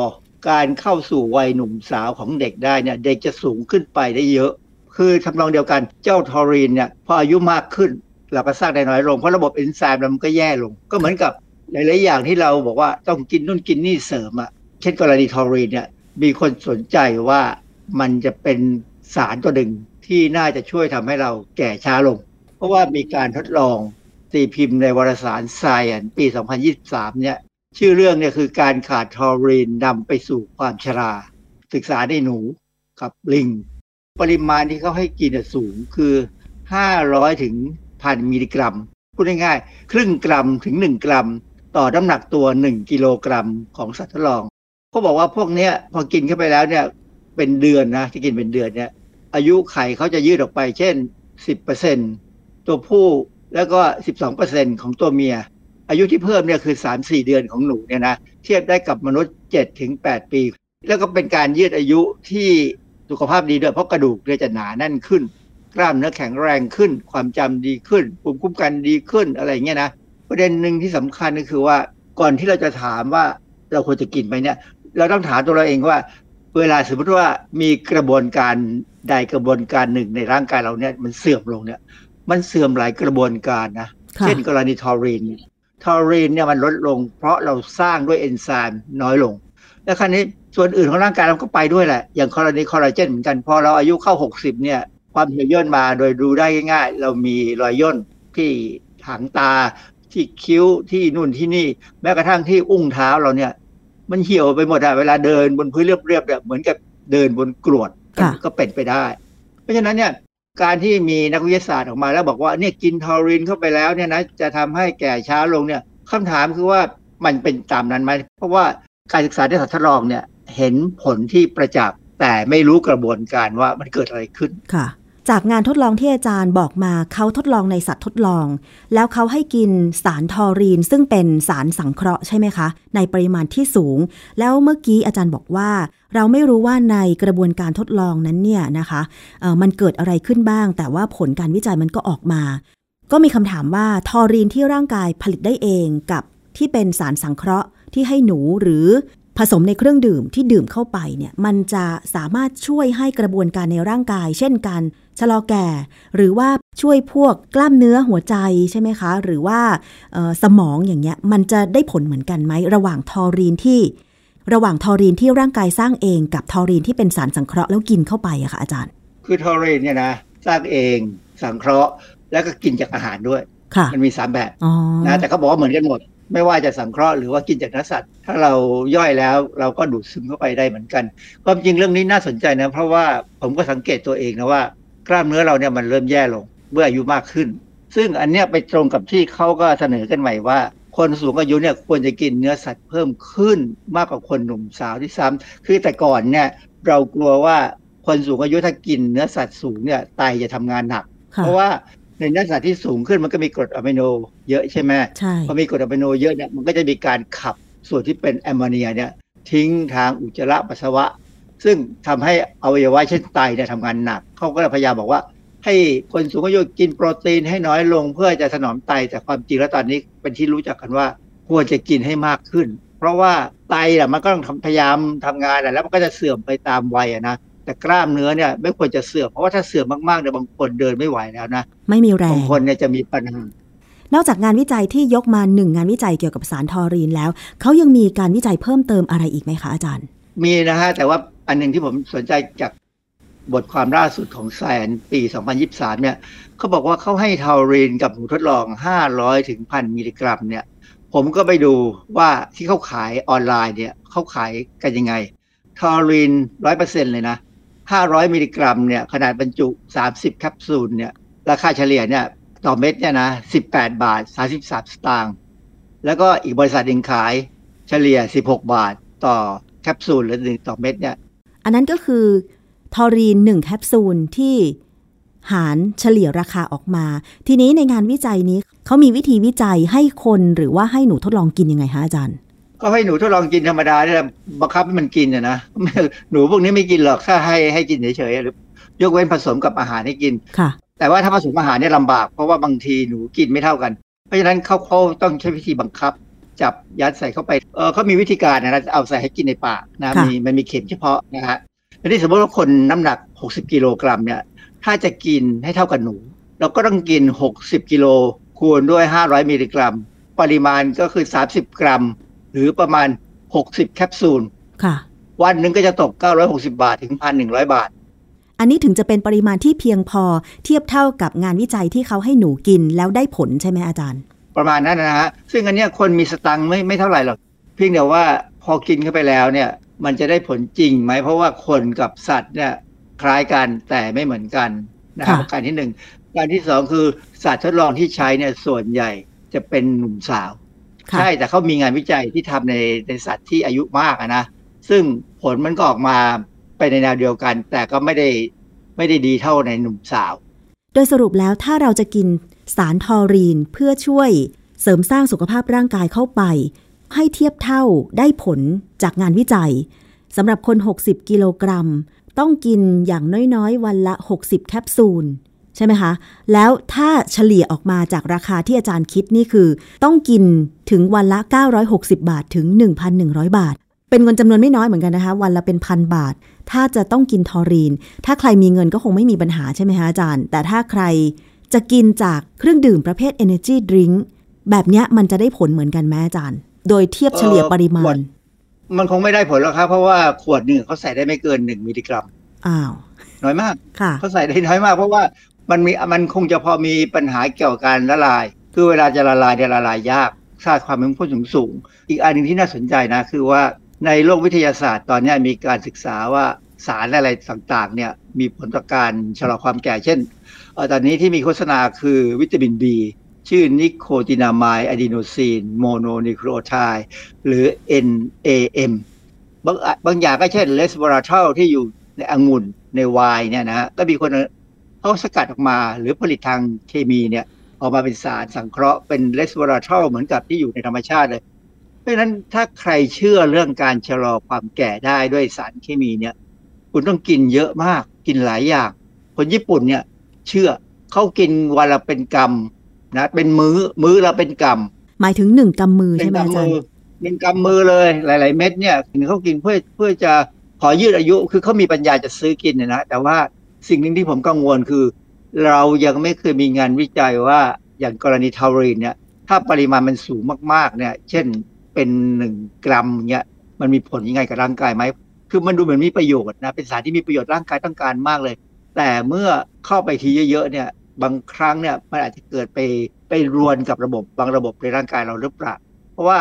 การเข้าสู่วัยหนุ่มสาวของเด็กได้เนี่ยเด็กจะสูงขึ้นไปได้เยอะ คือทำนองเดียวกันเจ้าทอรีนเนี่ยพออายุมากขึ้น เราก็สร้างได้น้อยลงเพราะระบบเอนไซม์มันก็แย่ลง ก็เหมือนกับหลายๆอย่างที่เราบอกว่าต้องกินนู่นกินนี่เสริมอะเช่นกรณีทอรีนเนี่ยมีคนสนใจว่ามันจะเป็นสารตัวหนึ่งที่น่าจะช่วยทำให้เราแก่ช้าลง เพราะว่ามีการทดลองตีพิมพ์ในวารสาร Science ปี 2023 เนี่ยชื่อเรื่องเนี่ยคือการขาดทอรีนนำไปสู่ความชรา ศึกษาในหนูกับลิง ปริมาณที่เขาให้กินสูงคือ 500 ถึง พันมิลลิกรัม พูดง่ายๆ ครึ่งกรัมถึง 1 กรัม ต่อน้ำหนักตัว 1 กิโลกรัมของสัตว์ทดลองเขาบอกว่าพวกนี้พอกินเข้าไปแล้วเนี่ยเป็นเดือนนะที่กินเป็นเดือนเนี่ยอายุไข่เขาจะยืดออกไปเช่น 10%ตัวผู้แล้วก็ 12%ของตัวเมีย อายุที่เพิ่มเนี่ยคือสามสี่เดือนของหนูเนี่ยนะเทียบได้กับมนุษย์เจ็ดถึงแปดปี แล้วก็เป็นการยืดอายุที่สุขภาพดีด้วยเพราะกระดูกเนี่ยจะหนาแน่นขึ้น กล้ามเนื้อแข็งแรงขึ้น ความจำดีขึ้นภูมิคุ้มกันดีขึ้นอะไรเงี้ยนะประเด็นหนึ่งที่สำคัญก็คือว่าก่อนที่เราจะถามว่าเราควรจะกินไปเนี่ย เราต้องถามตัวเราเองว่า เวลาสมมติว่ามีกระบวนการใดกระบวนการหนึ่งในร่างกายเราเนี่ยมันเสื่อมลงเนี่ย มันเสื่อมหลายกระบวนการนะเช่นกรณีทอรีนทอรีนเนี่ยมันลดลง เพราะเราสร้างด้วยเอนไซม์น้อยลง แล้วคราวนี้ส่วนอื่นของร่างกายเราก็ไปด้วยแหละ อย่างกรณีคอลลาเจนเหมือนกัน พอเราอายุเข้า 60 เนี่ย ความเหี่ยวย่นมาโดยดูได้ง่ายๆ เรามีรอยย่นที่หางตาที่คิ้วที่นู่นที่นี่ แม้กระทั่งที่อุ้งเท้าเราเนี่ย มันเหี่ยวไปหมดอะเวลาเดินบนพื้นเรียบๆเนี่ยเหมือนกับเดินบนกรวดก็เป็นไปได้ เพราะฉะนั้นเนี่ยการที่มีนักวิทยาศาสตร์ออกมาแล้วบอกว่าเนี่ยกินทอรินเข้าไปแล้วเนี่ยนะจะทำให้แก่ช้าลงเนี่ยคำถามคือว่ามันเป็นตามนั้นไหมเพราะว่าการศึกษาในสัตว์ทดลองเนี่ยเห็นผลที่ประจักษ์แต่ไม่รู้กระบวนการว่ามันเกิดอะไรขึ้น
ค่ะ จากงานทดลองที่อาจารย์บอกมาเขาทดลองในสัตว์ทดลอง แล้วเขาให้กินสารทอรีน ซึ่งเป็นสารสังเคราะห์ใช่ไหมคะ ในปริมาณที่สูง แล้วเมื่อกี้อาจารย์บอกว่า เราไม่รู้ว่าในกระบวนการทดลองนั้นเนี่ยนะคะมันเกิดอะไรขึ้นบ้าง แต่ว่าผลการวิจัยมันก็ออกมา ก็มีคำถามว่าทอรีนที่ร่างกายผลิตได้เองกับที่เป็นสารสังเคราะห์ที่ให้หนูหรือผสมในเครื่องดื่มที่ดื่มเข้าไปเนี่ยมันจะสามารถช่วยให้กระบวนการในร่างกาย เช่นการ ชะลอแก่ หรือว่าช่วยพวกกล้ามเนื้อหัวใจใช่ไหมคะ หรือว่าสมองอย่างเงี้ยมันจะได้ผลเหมือนกันไหม ระหว่างทอรีนที่ ระหว่างทอรีนที่ร่างกายสร้างเองกับทอรีนที่เป็นสารสังเคราะห์แล้วกินเข้าไปอะค่ะอาจารย์
คือทอรีนเนี่ยนะสร้างเองสังเคราะห์ แล้วก็กินจากอาหารด้วย
ค่ะ
มันมีสามแบบนะแต่เขาบอกว่าเหมือนกันหมด ไม่ว่าจะสังเคราะห์หรือว่ากินจากเนื้อสัตว์ ถ้าเราย่อยแล้วเราก็ดูดซึมเข้าไปได้เหมือนกัน ความจริงเรื่องนี้น่าสนใจนะ เพราะว่าผมก็สังเกตตัวเองนะว่า กล้ามเนื้อเราเนี่ยมันเริ่มแย่ลง เมื่ออายุมากขึ้น ซึ่งอันเนี้ยไปตรงกับที่เขาก็เสนอกันใหม่ว่า คนสูงอายุเนี่ยควรจะกินเนื้อสัตว์เพิ่มขึ้นมากกว่าคนหนุ่มสาวที่ซ้ำคือแต่ก่อนเนี่ยเรากลัวว่าคนสูงอายุถ้ากินเนื้อสัตว์สูงเนี่ยไตจะทำงานหนัก เพราะว่าในเนื้อสัตว์ที่สูงขึ้นมันก็มีกรดอะมิโนเยอะใช่ไหม
ใช่
พอมีกรดอะมิโนเยอะเนี่ยมันก็จะมีการขับส่วนที่เป็นแอมโมเนียเนี่ยทิ้งทางอุจจาระปัสสาวะ ซึ่งทำให้อวัยวะเช่นไตเนี่ยทำงานหนัก เขาก็พยายามบอกว่า ให้คนสูงอายุกินโปรตีนให้น้อยลงเพื่อจะถนอมไตแต่ความจริงแล้วตอนนี้เป็นที่รู้จักกันว่าควรจะกินให้มากขึ้น เพราะว่าไตอะมันก็ต้องพยายามทำงานแหละแล้วมันก็จะเสื่อมไปตามวัยนะแต่กล้ามเนื้อเนี่ยไม่ควรจะเสื่อมเพราะว่าถ้าเสื่อมมากๆเนี่ยบางคนเดินไม่ไหวแล้วนะ
ไม่มีแรง
บางคนเนี่ยจะมีปัญหา
นอกจากงานวิจัยที่ยกมาหนึ่งงานวิจัยเกี่ยวกับสารทอรีนแล้วเขายังมีการวิจัยเพิ่มเติมอะไรอีกไหมคะอาจารย์
มีนะฮะแต่ว่า อันหนึ่งที่ผมสนใจจากบทความล่าสุดของ Science ปี 2023 เนี่ยเขาบอกว่าเขาให้ทอรีนกับหนูทดลอง 500 ถึงพันมิลลิกรัมเนี่ย ผมก็ไปดูว่าที่เขาขายออนไลน์เนี่ยเขาขายกันยังไงทอรีน 100%เลยนะ 500 มิลลิกรัมเนี่ย ขนาดบรรจุ 30 แคปซูลเนี่ย ราคาเฉลี่ยเนี่ย ต่อเม็ดเนี่ยนะ 18 บาท 33 สตางค์ แล้วก็อีกบริษัทหนึ่งขายเฉลี่ย 16 บาทต่อแคปซูลหรือหนึ่งต่อเม็ดเนี่ย
อันนั้นก็คือทอรีนหนึ่งแคปซูลที่หารเฉลี่ยราคาออกมา ทีนี้ในงานวิจัยนี้เขามีวิธีวิจัยให้คนหรือว่าให้หนูทดลองกินยังไงคะอาจารย์
ก็ให้หนูทดลองกินธรรมดาเนี่ยบังคับให้มันกินอะนะหนูพวกนี้ไม่กินหรอกถ้าให้ให้กินเฉยๆหรือยกเว้นผสมกับอาหารให้กิน
ค่ะ
แต่ว่าถ้าผสมอาหารเนี่ยลำบากเพราะว่าบางทีหนูกินไม่เท่ากัน เพราะฉะนั้นเขาเขาต้องใช้วิธีบังคับ จับยัดใส่เข้าไปเออเขามีวิธีการนะเอาใส่ให้กินในปากนะ
ค่ะ
มีมันมีเข็มเฉพาะนะฮะทีนี้สมมติว่าคนน้ำหนัก 60 กิโลกรัมเนี่ย ถ้าจะกินให้เท่ากับหนู เราก็ต้องกิน 60 กิโลคูณด้วย 500 มิลลิกรัม ปริมาณก็คือ 30 กรัม หรือประมาณ 60 แคปซูล
ค่ะ
วันหนึ่งก็จะตก 960 บาทถึง 1,100 บาท
อันนี้ถึงจะเป็นปริมาณที่เพียงพอเทียบเท่ากับงานวิจัยที่เขาให้หนูกินแล้วได้ผลใช่ไหมอาจารย์
ประมาณนั้นนะฮะซึ่งอันเนี้ยคนมีสตังค์ไม่ไม่เท่าไหร่หรอกเพียงแต่ว่าพอกินเข้าไปแล้วเนี่ย มันจะได้ผลจริงไหมเพราะว่าคนกับสัตว์เนี่ยคล้ายกันแต่ไม่เหมือนกันนะครับ
ค่ะ
การที่หนึ่งการที่สองคือสัตว์ทดลองที่ใช้เนี่ยส่วนใหญ่จะเป็นหนุ่มสาว
ค่ะ
ใช่แต่เขามีงานวิจัยที่ทำในในสัตว์ที่อายุมากอะนะซึ่งผลมันก็ออกมาไปในแนวเดียวกัน แต่ก็ไม่ได้ไม่ได้ดีเท่าในหนุ่มสาว
โดยสรุปแล้วถ้าเราจะกิน สารทอรีนเพื่อช่วยเสริมสร้างสุขภาพร่างกายเข้าไป ให้เทียบเท่าได้ผลจากงานวิจัยสำหรับคน 60 กิโลกรัม ต้องกินอย่างน้อยๆ วันละ 60 แคปซูล ใช่ไหมคะ แล้วถ้าเฉลี่ยออกมาจากราคาที่อาจารย์คิดนี่คือ ต้องกินถึงวันละ 960 บาทถึง 1,100 บาท เป็นเงินจำนวนไม่น้อยเหมือนกันนะคะ วันละเป็นพันบาท ถ้าจะต้องกินทอรีน ถ้าใครมีเงินก็คงไม่มีปัญหาใช่ไหมคะอาจารย์ แต่ถ้าใคร จะกินจากเครื่องดื่มประเภท Energy Drink แบบเนี้ยมันจะได้ผลเหมือนกันไหมอาจารย์ โดยเทียบเฉลี่ยปริมา
ขว
ณ
ดมันคงไม่ได้ผลหรอกครับ เพราะว่าขวดหนึ่งเขาใส่ได้ไม่เกินหนึ่งมิลลิกรัม
อ้าว
น้อยมาก
ค่ะ
เขาใส่ได้น้อยมาก เพราะว่ามันมีมันคงจะพอมีปัญหาเกี่ยวกับการละลาย คือเวลาจะละลายเนี่ยละลายยากค่าความเป็นขั้วสูงสูง อีกอันหนึ่งที่น่าสนใจนะ คือว่าในโลกวิทยาศาสตร์ตอนเนี้ยมีการศึกษาว่าสารอะไรต่างๆเนี่ยมีผลต่อการชะลอความแก่ เช่นเอ่อ ตอนนี้ที่มีโฆษณาคือวิตามิน B ชื่อ nicotinamide adenosine mononucleotideหรือ NAM บางบางอย่างก็เช่นเลสเบอราทลที่อยู่ในองุ่นในไวน์เนี่ยนะฮะก็มีคนเขาสกัดออกมาหรือผลิตทางเคมีเนี่ยออกมาเป็นสารสังเคราะห์เป็นเลสเบอราทลเหมือนกับที่อยู่ในธรรมชาติเลย เพราะฉะนั้นถ้าใครเชื่อเรื่องการชะลอความแก่ได้ด้วยสารเคมีเนี่ย คุณต้องกินเยอะมากกินหลายอย่าง คนญี่ปุ่นเนี่ย เชื่อเขากินวันละเป็นกำนะเป็นมื้อมื้อละเป็นกำ
หมายถึงหนึ่งกำมือ
เป็
ใช่
น
ไหมอาจา
กำ
ร
มื
ย์
อเป็นกำมือเลยหลาย ๆ เม็ดเนี่ยเขากินเพื่อเพื่อจะขอยืดอายุคือเขามีปัญญาจะซื้อกินเนี่ยนะแต่ว่าสิ่งหนึ่งที่ผมกังวลคือ เรายังไม่เคยมีงานวิจัยว่าอย่างกรณีทารีนเนี่ยถ้าปริมาณมันสูงมากๆเนี่ย เช่นเป็นหนึ่งกรัมเนี่ยมันมีผลยังไงกับร่างกายไหมคือมันดูเหมือนมีประโยชน์นะเป็นสารที่มีประโยชน์ร่างกายต้องการมากเลย แต่เมื่อเข้าไปทีเยอะๆเนี่ย บางครั้งเนี่ยมันอาจจะเกิดไปไปรวนกับระบบบางระบบในร่างกายเราหรือเปล่า เพราะว่า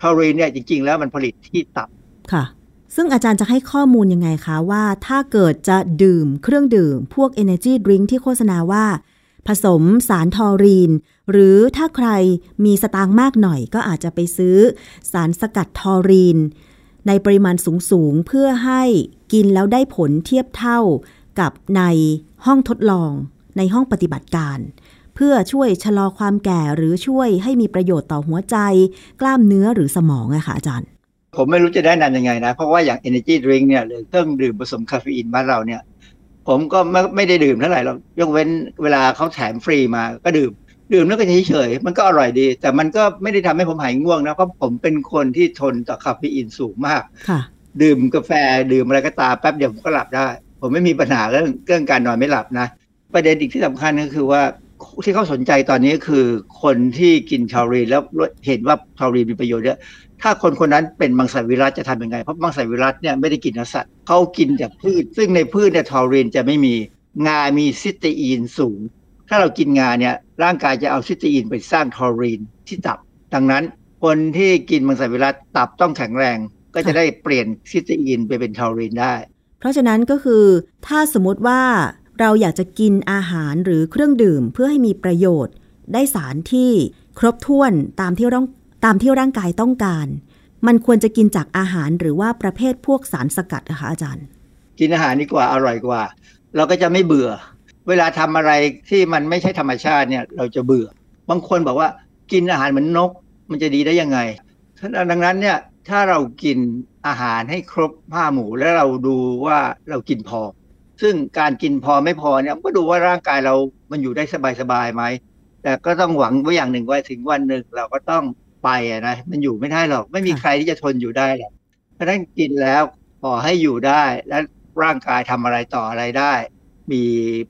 ทอรีนเนี่ยจริง ๆ แล้วมันผลิตที่ตับ
ค่ะ ซึ่งอาจารย์จะให้ข้อมูลยังไงคะว่าถ้าเกิดจะดื่มเครื่องดื่ม พวก Energy Drink ที่โฆษณาว่า ผสมสารทอรีน หรือถ้าใครมีสตางค์มากหน่อย ก็อาจจะไปซื้อสารสกัดทอรีน ในปริมาณสูงๆเพื่อให้กินแล้วได้ผลเทียบเท่า กับในห้องทดลองในห้องปฏิบัติการ เพื่อช่วยชะลอความแก่หรือช่วยให้มีประโยชน์ต่อหัวใจ กล้ามเนื้อหรือสมองอะค่ะอาจารย์
ผมไม่รู้จะแนะนำยังไงนะ เพราะว่าอย่าง energy drink เนี่ยหรือเครื่องดื่มผสมคาเฟอีนบ้านเราเนี่ย ผมก็ไม่ไม่ได้ดื่มเท่าไหร่หรอกยกเว้นเวลาเขาแถมฟรีมาก็ดื่ม ดื่มแล้วก็เฉยๆมันก็อร่อยดี แต่มันก็ไม่ได้ทำให้ผมหายง่วงนะเพราะผมเป็นคนที่ทนต่อคาเฟอีนสูงมาก
ค่ะ
ดื่มกาแฟดื่มอะไรก็ตามแป๊บเดียวผมก็หลับได้ ผมไม่มีปัญหาเรื่องเรื่องการนอนไม่หลับนะ ประเด็นอีกที่สำคัญก็คือว่าที่เขาสนใจตอนนี้คือคนที่กินทอรีนแล้วเห็นว่าทอรีนมีประโยชน์เยอะถ้าคนคนนั้นเป็นมังสวิรัติจะทำยังไง เพราะมังสวิรัติเนี่ยไม่ได้กินเนื้อสัตว์เขากินจากพืช ซึ่งในพืชเนี่ยทอรีนจะไม่มีงามีซิสเตอีนสูง ถ้าเรากินงาเนี่ยร่างกายจะเอาซิสเตอีนไปสร้างทอรีนที่ตับ ดังนั้นคนที่กินมังสวิรัติตับต้องแข็งแรง ก็จะได้เปลี่ยนซิสเตอีนไปเป็นทอรีนได้
เพราะฉะนั้นก็คือ ถ้าสมมติว่าเราอยากจะกินอาหารหรือเครื่องดื่มเพื่อให้มีประโยชน์ ได้สารที่ครบถ้วนตามที่ร่างตามที่ร่างกายต้องการ มันควรจะกินจากอาหารหรือว่าประเภทพวกสารสกัดนะคะอาจารย์
กินอาหารดีกว่าอร่อยกว่า เราก็จะไม่เบื่อ เวลาทำอะไรที่มันไม่ใช่ธรรมชาติเนี่ยเราจะเบื่อ บางคนบอกว่ากินอาหารเหมือนนก มันจะดีได้ยังไงดังนั้นเนี่ย ถ้าเรากินอาหารให้ครบห้าหมู่แล้วเราดูว่าเรากินพอ ซึ่งการกินพอไม่พอเนี่ยก็ดูว่าร่างกายเรามันอยู่ได้สบายๆไหมแต่ก็ต้องหวังไว้อย่างหนึ่งว่าถึงวันหนึ่งเราก็ต้องไปนะมันอยู่ไม่ได้หรอก ไม่มีใครที่จะทนอยู่ได้หรอกเพราะฉะนั้นกินแล้วพอให้อยู่ได้ และร่างกายทำอะไรต่ออะไรได้ มี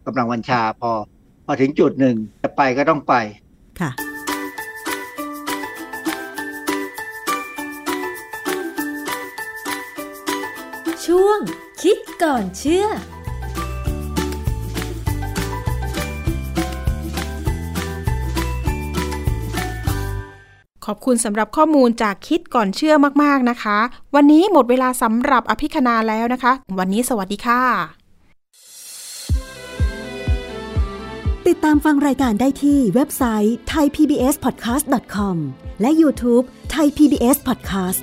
กำลังวัญชาพอ พอถึงจุดหนึ่งจะไปก็ต้องไป
ค่ะ
คิดก่อนเชื่อ
ขอบคุณสำหรับข้อมูลจากคิดก่อนเชื่อมากๆนะคะ วันนี้หมดเวลาสำหรับอภิคณาแล้วนะคะ วันนี้สวัสดีค่ะ
ติดตามฟังรายการได้ที่เว็บไซต์ thaipbspodcast.com และ YouTube Thai PBS Podcast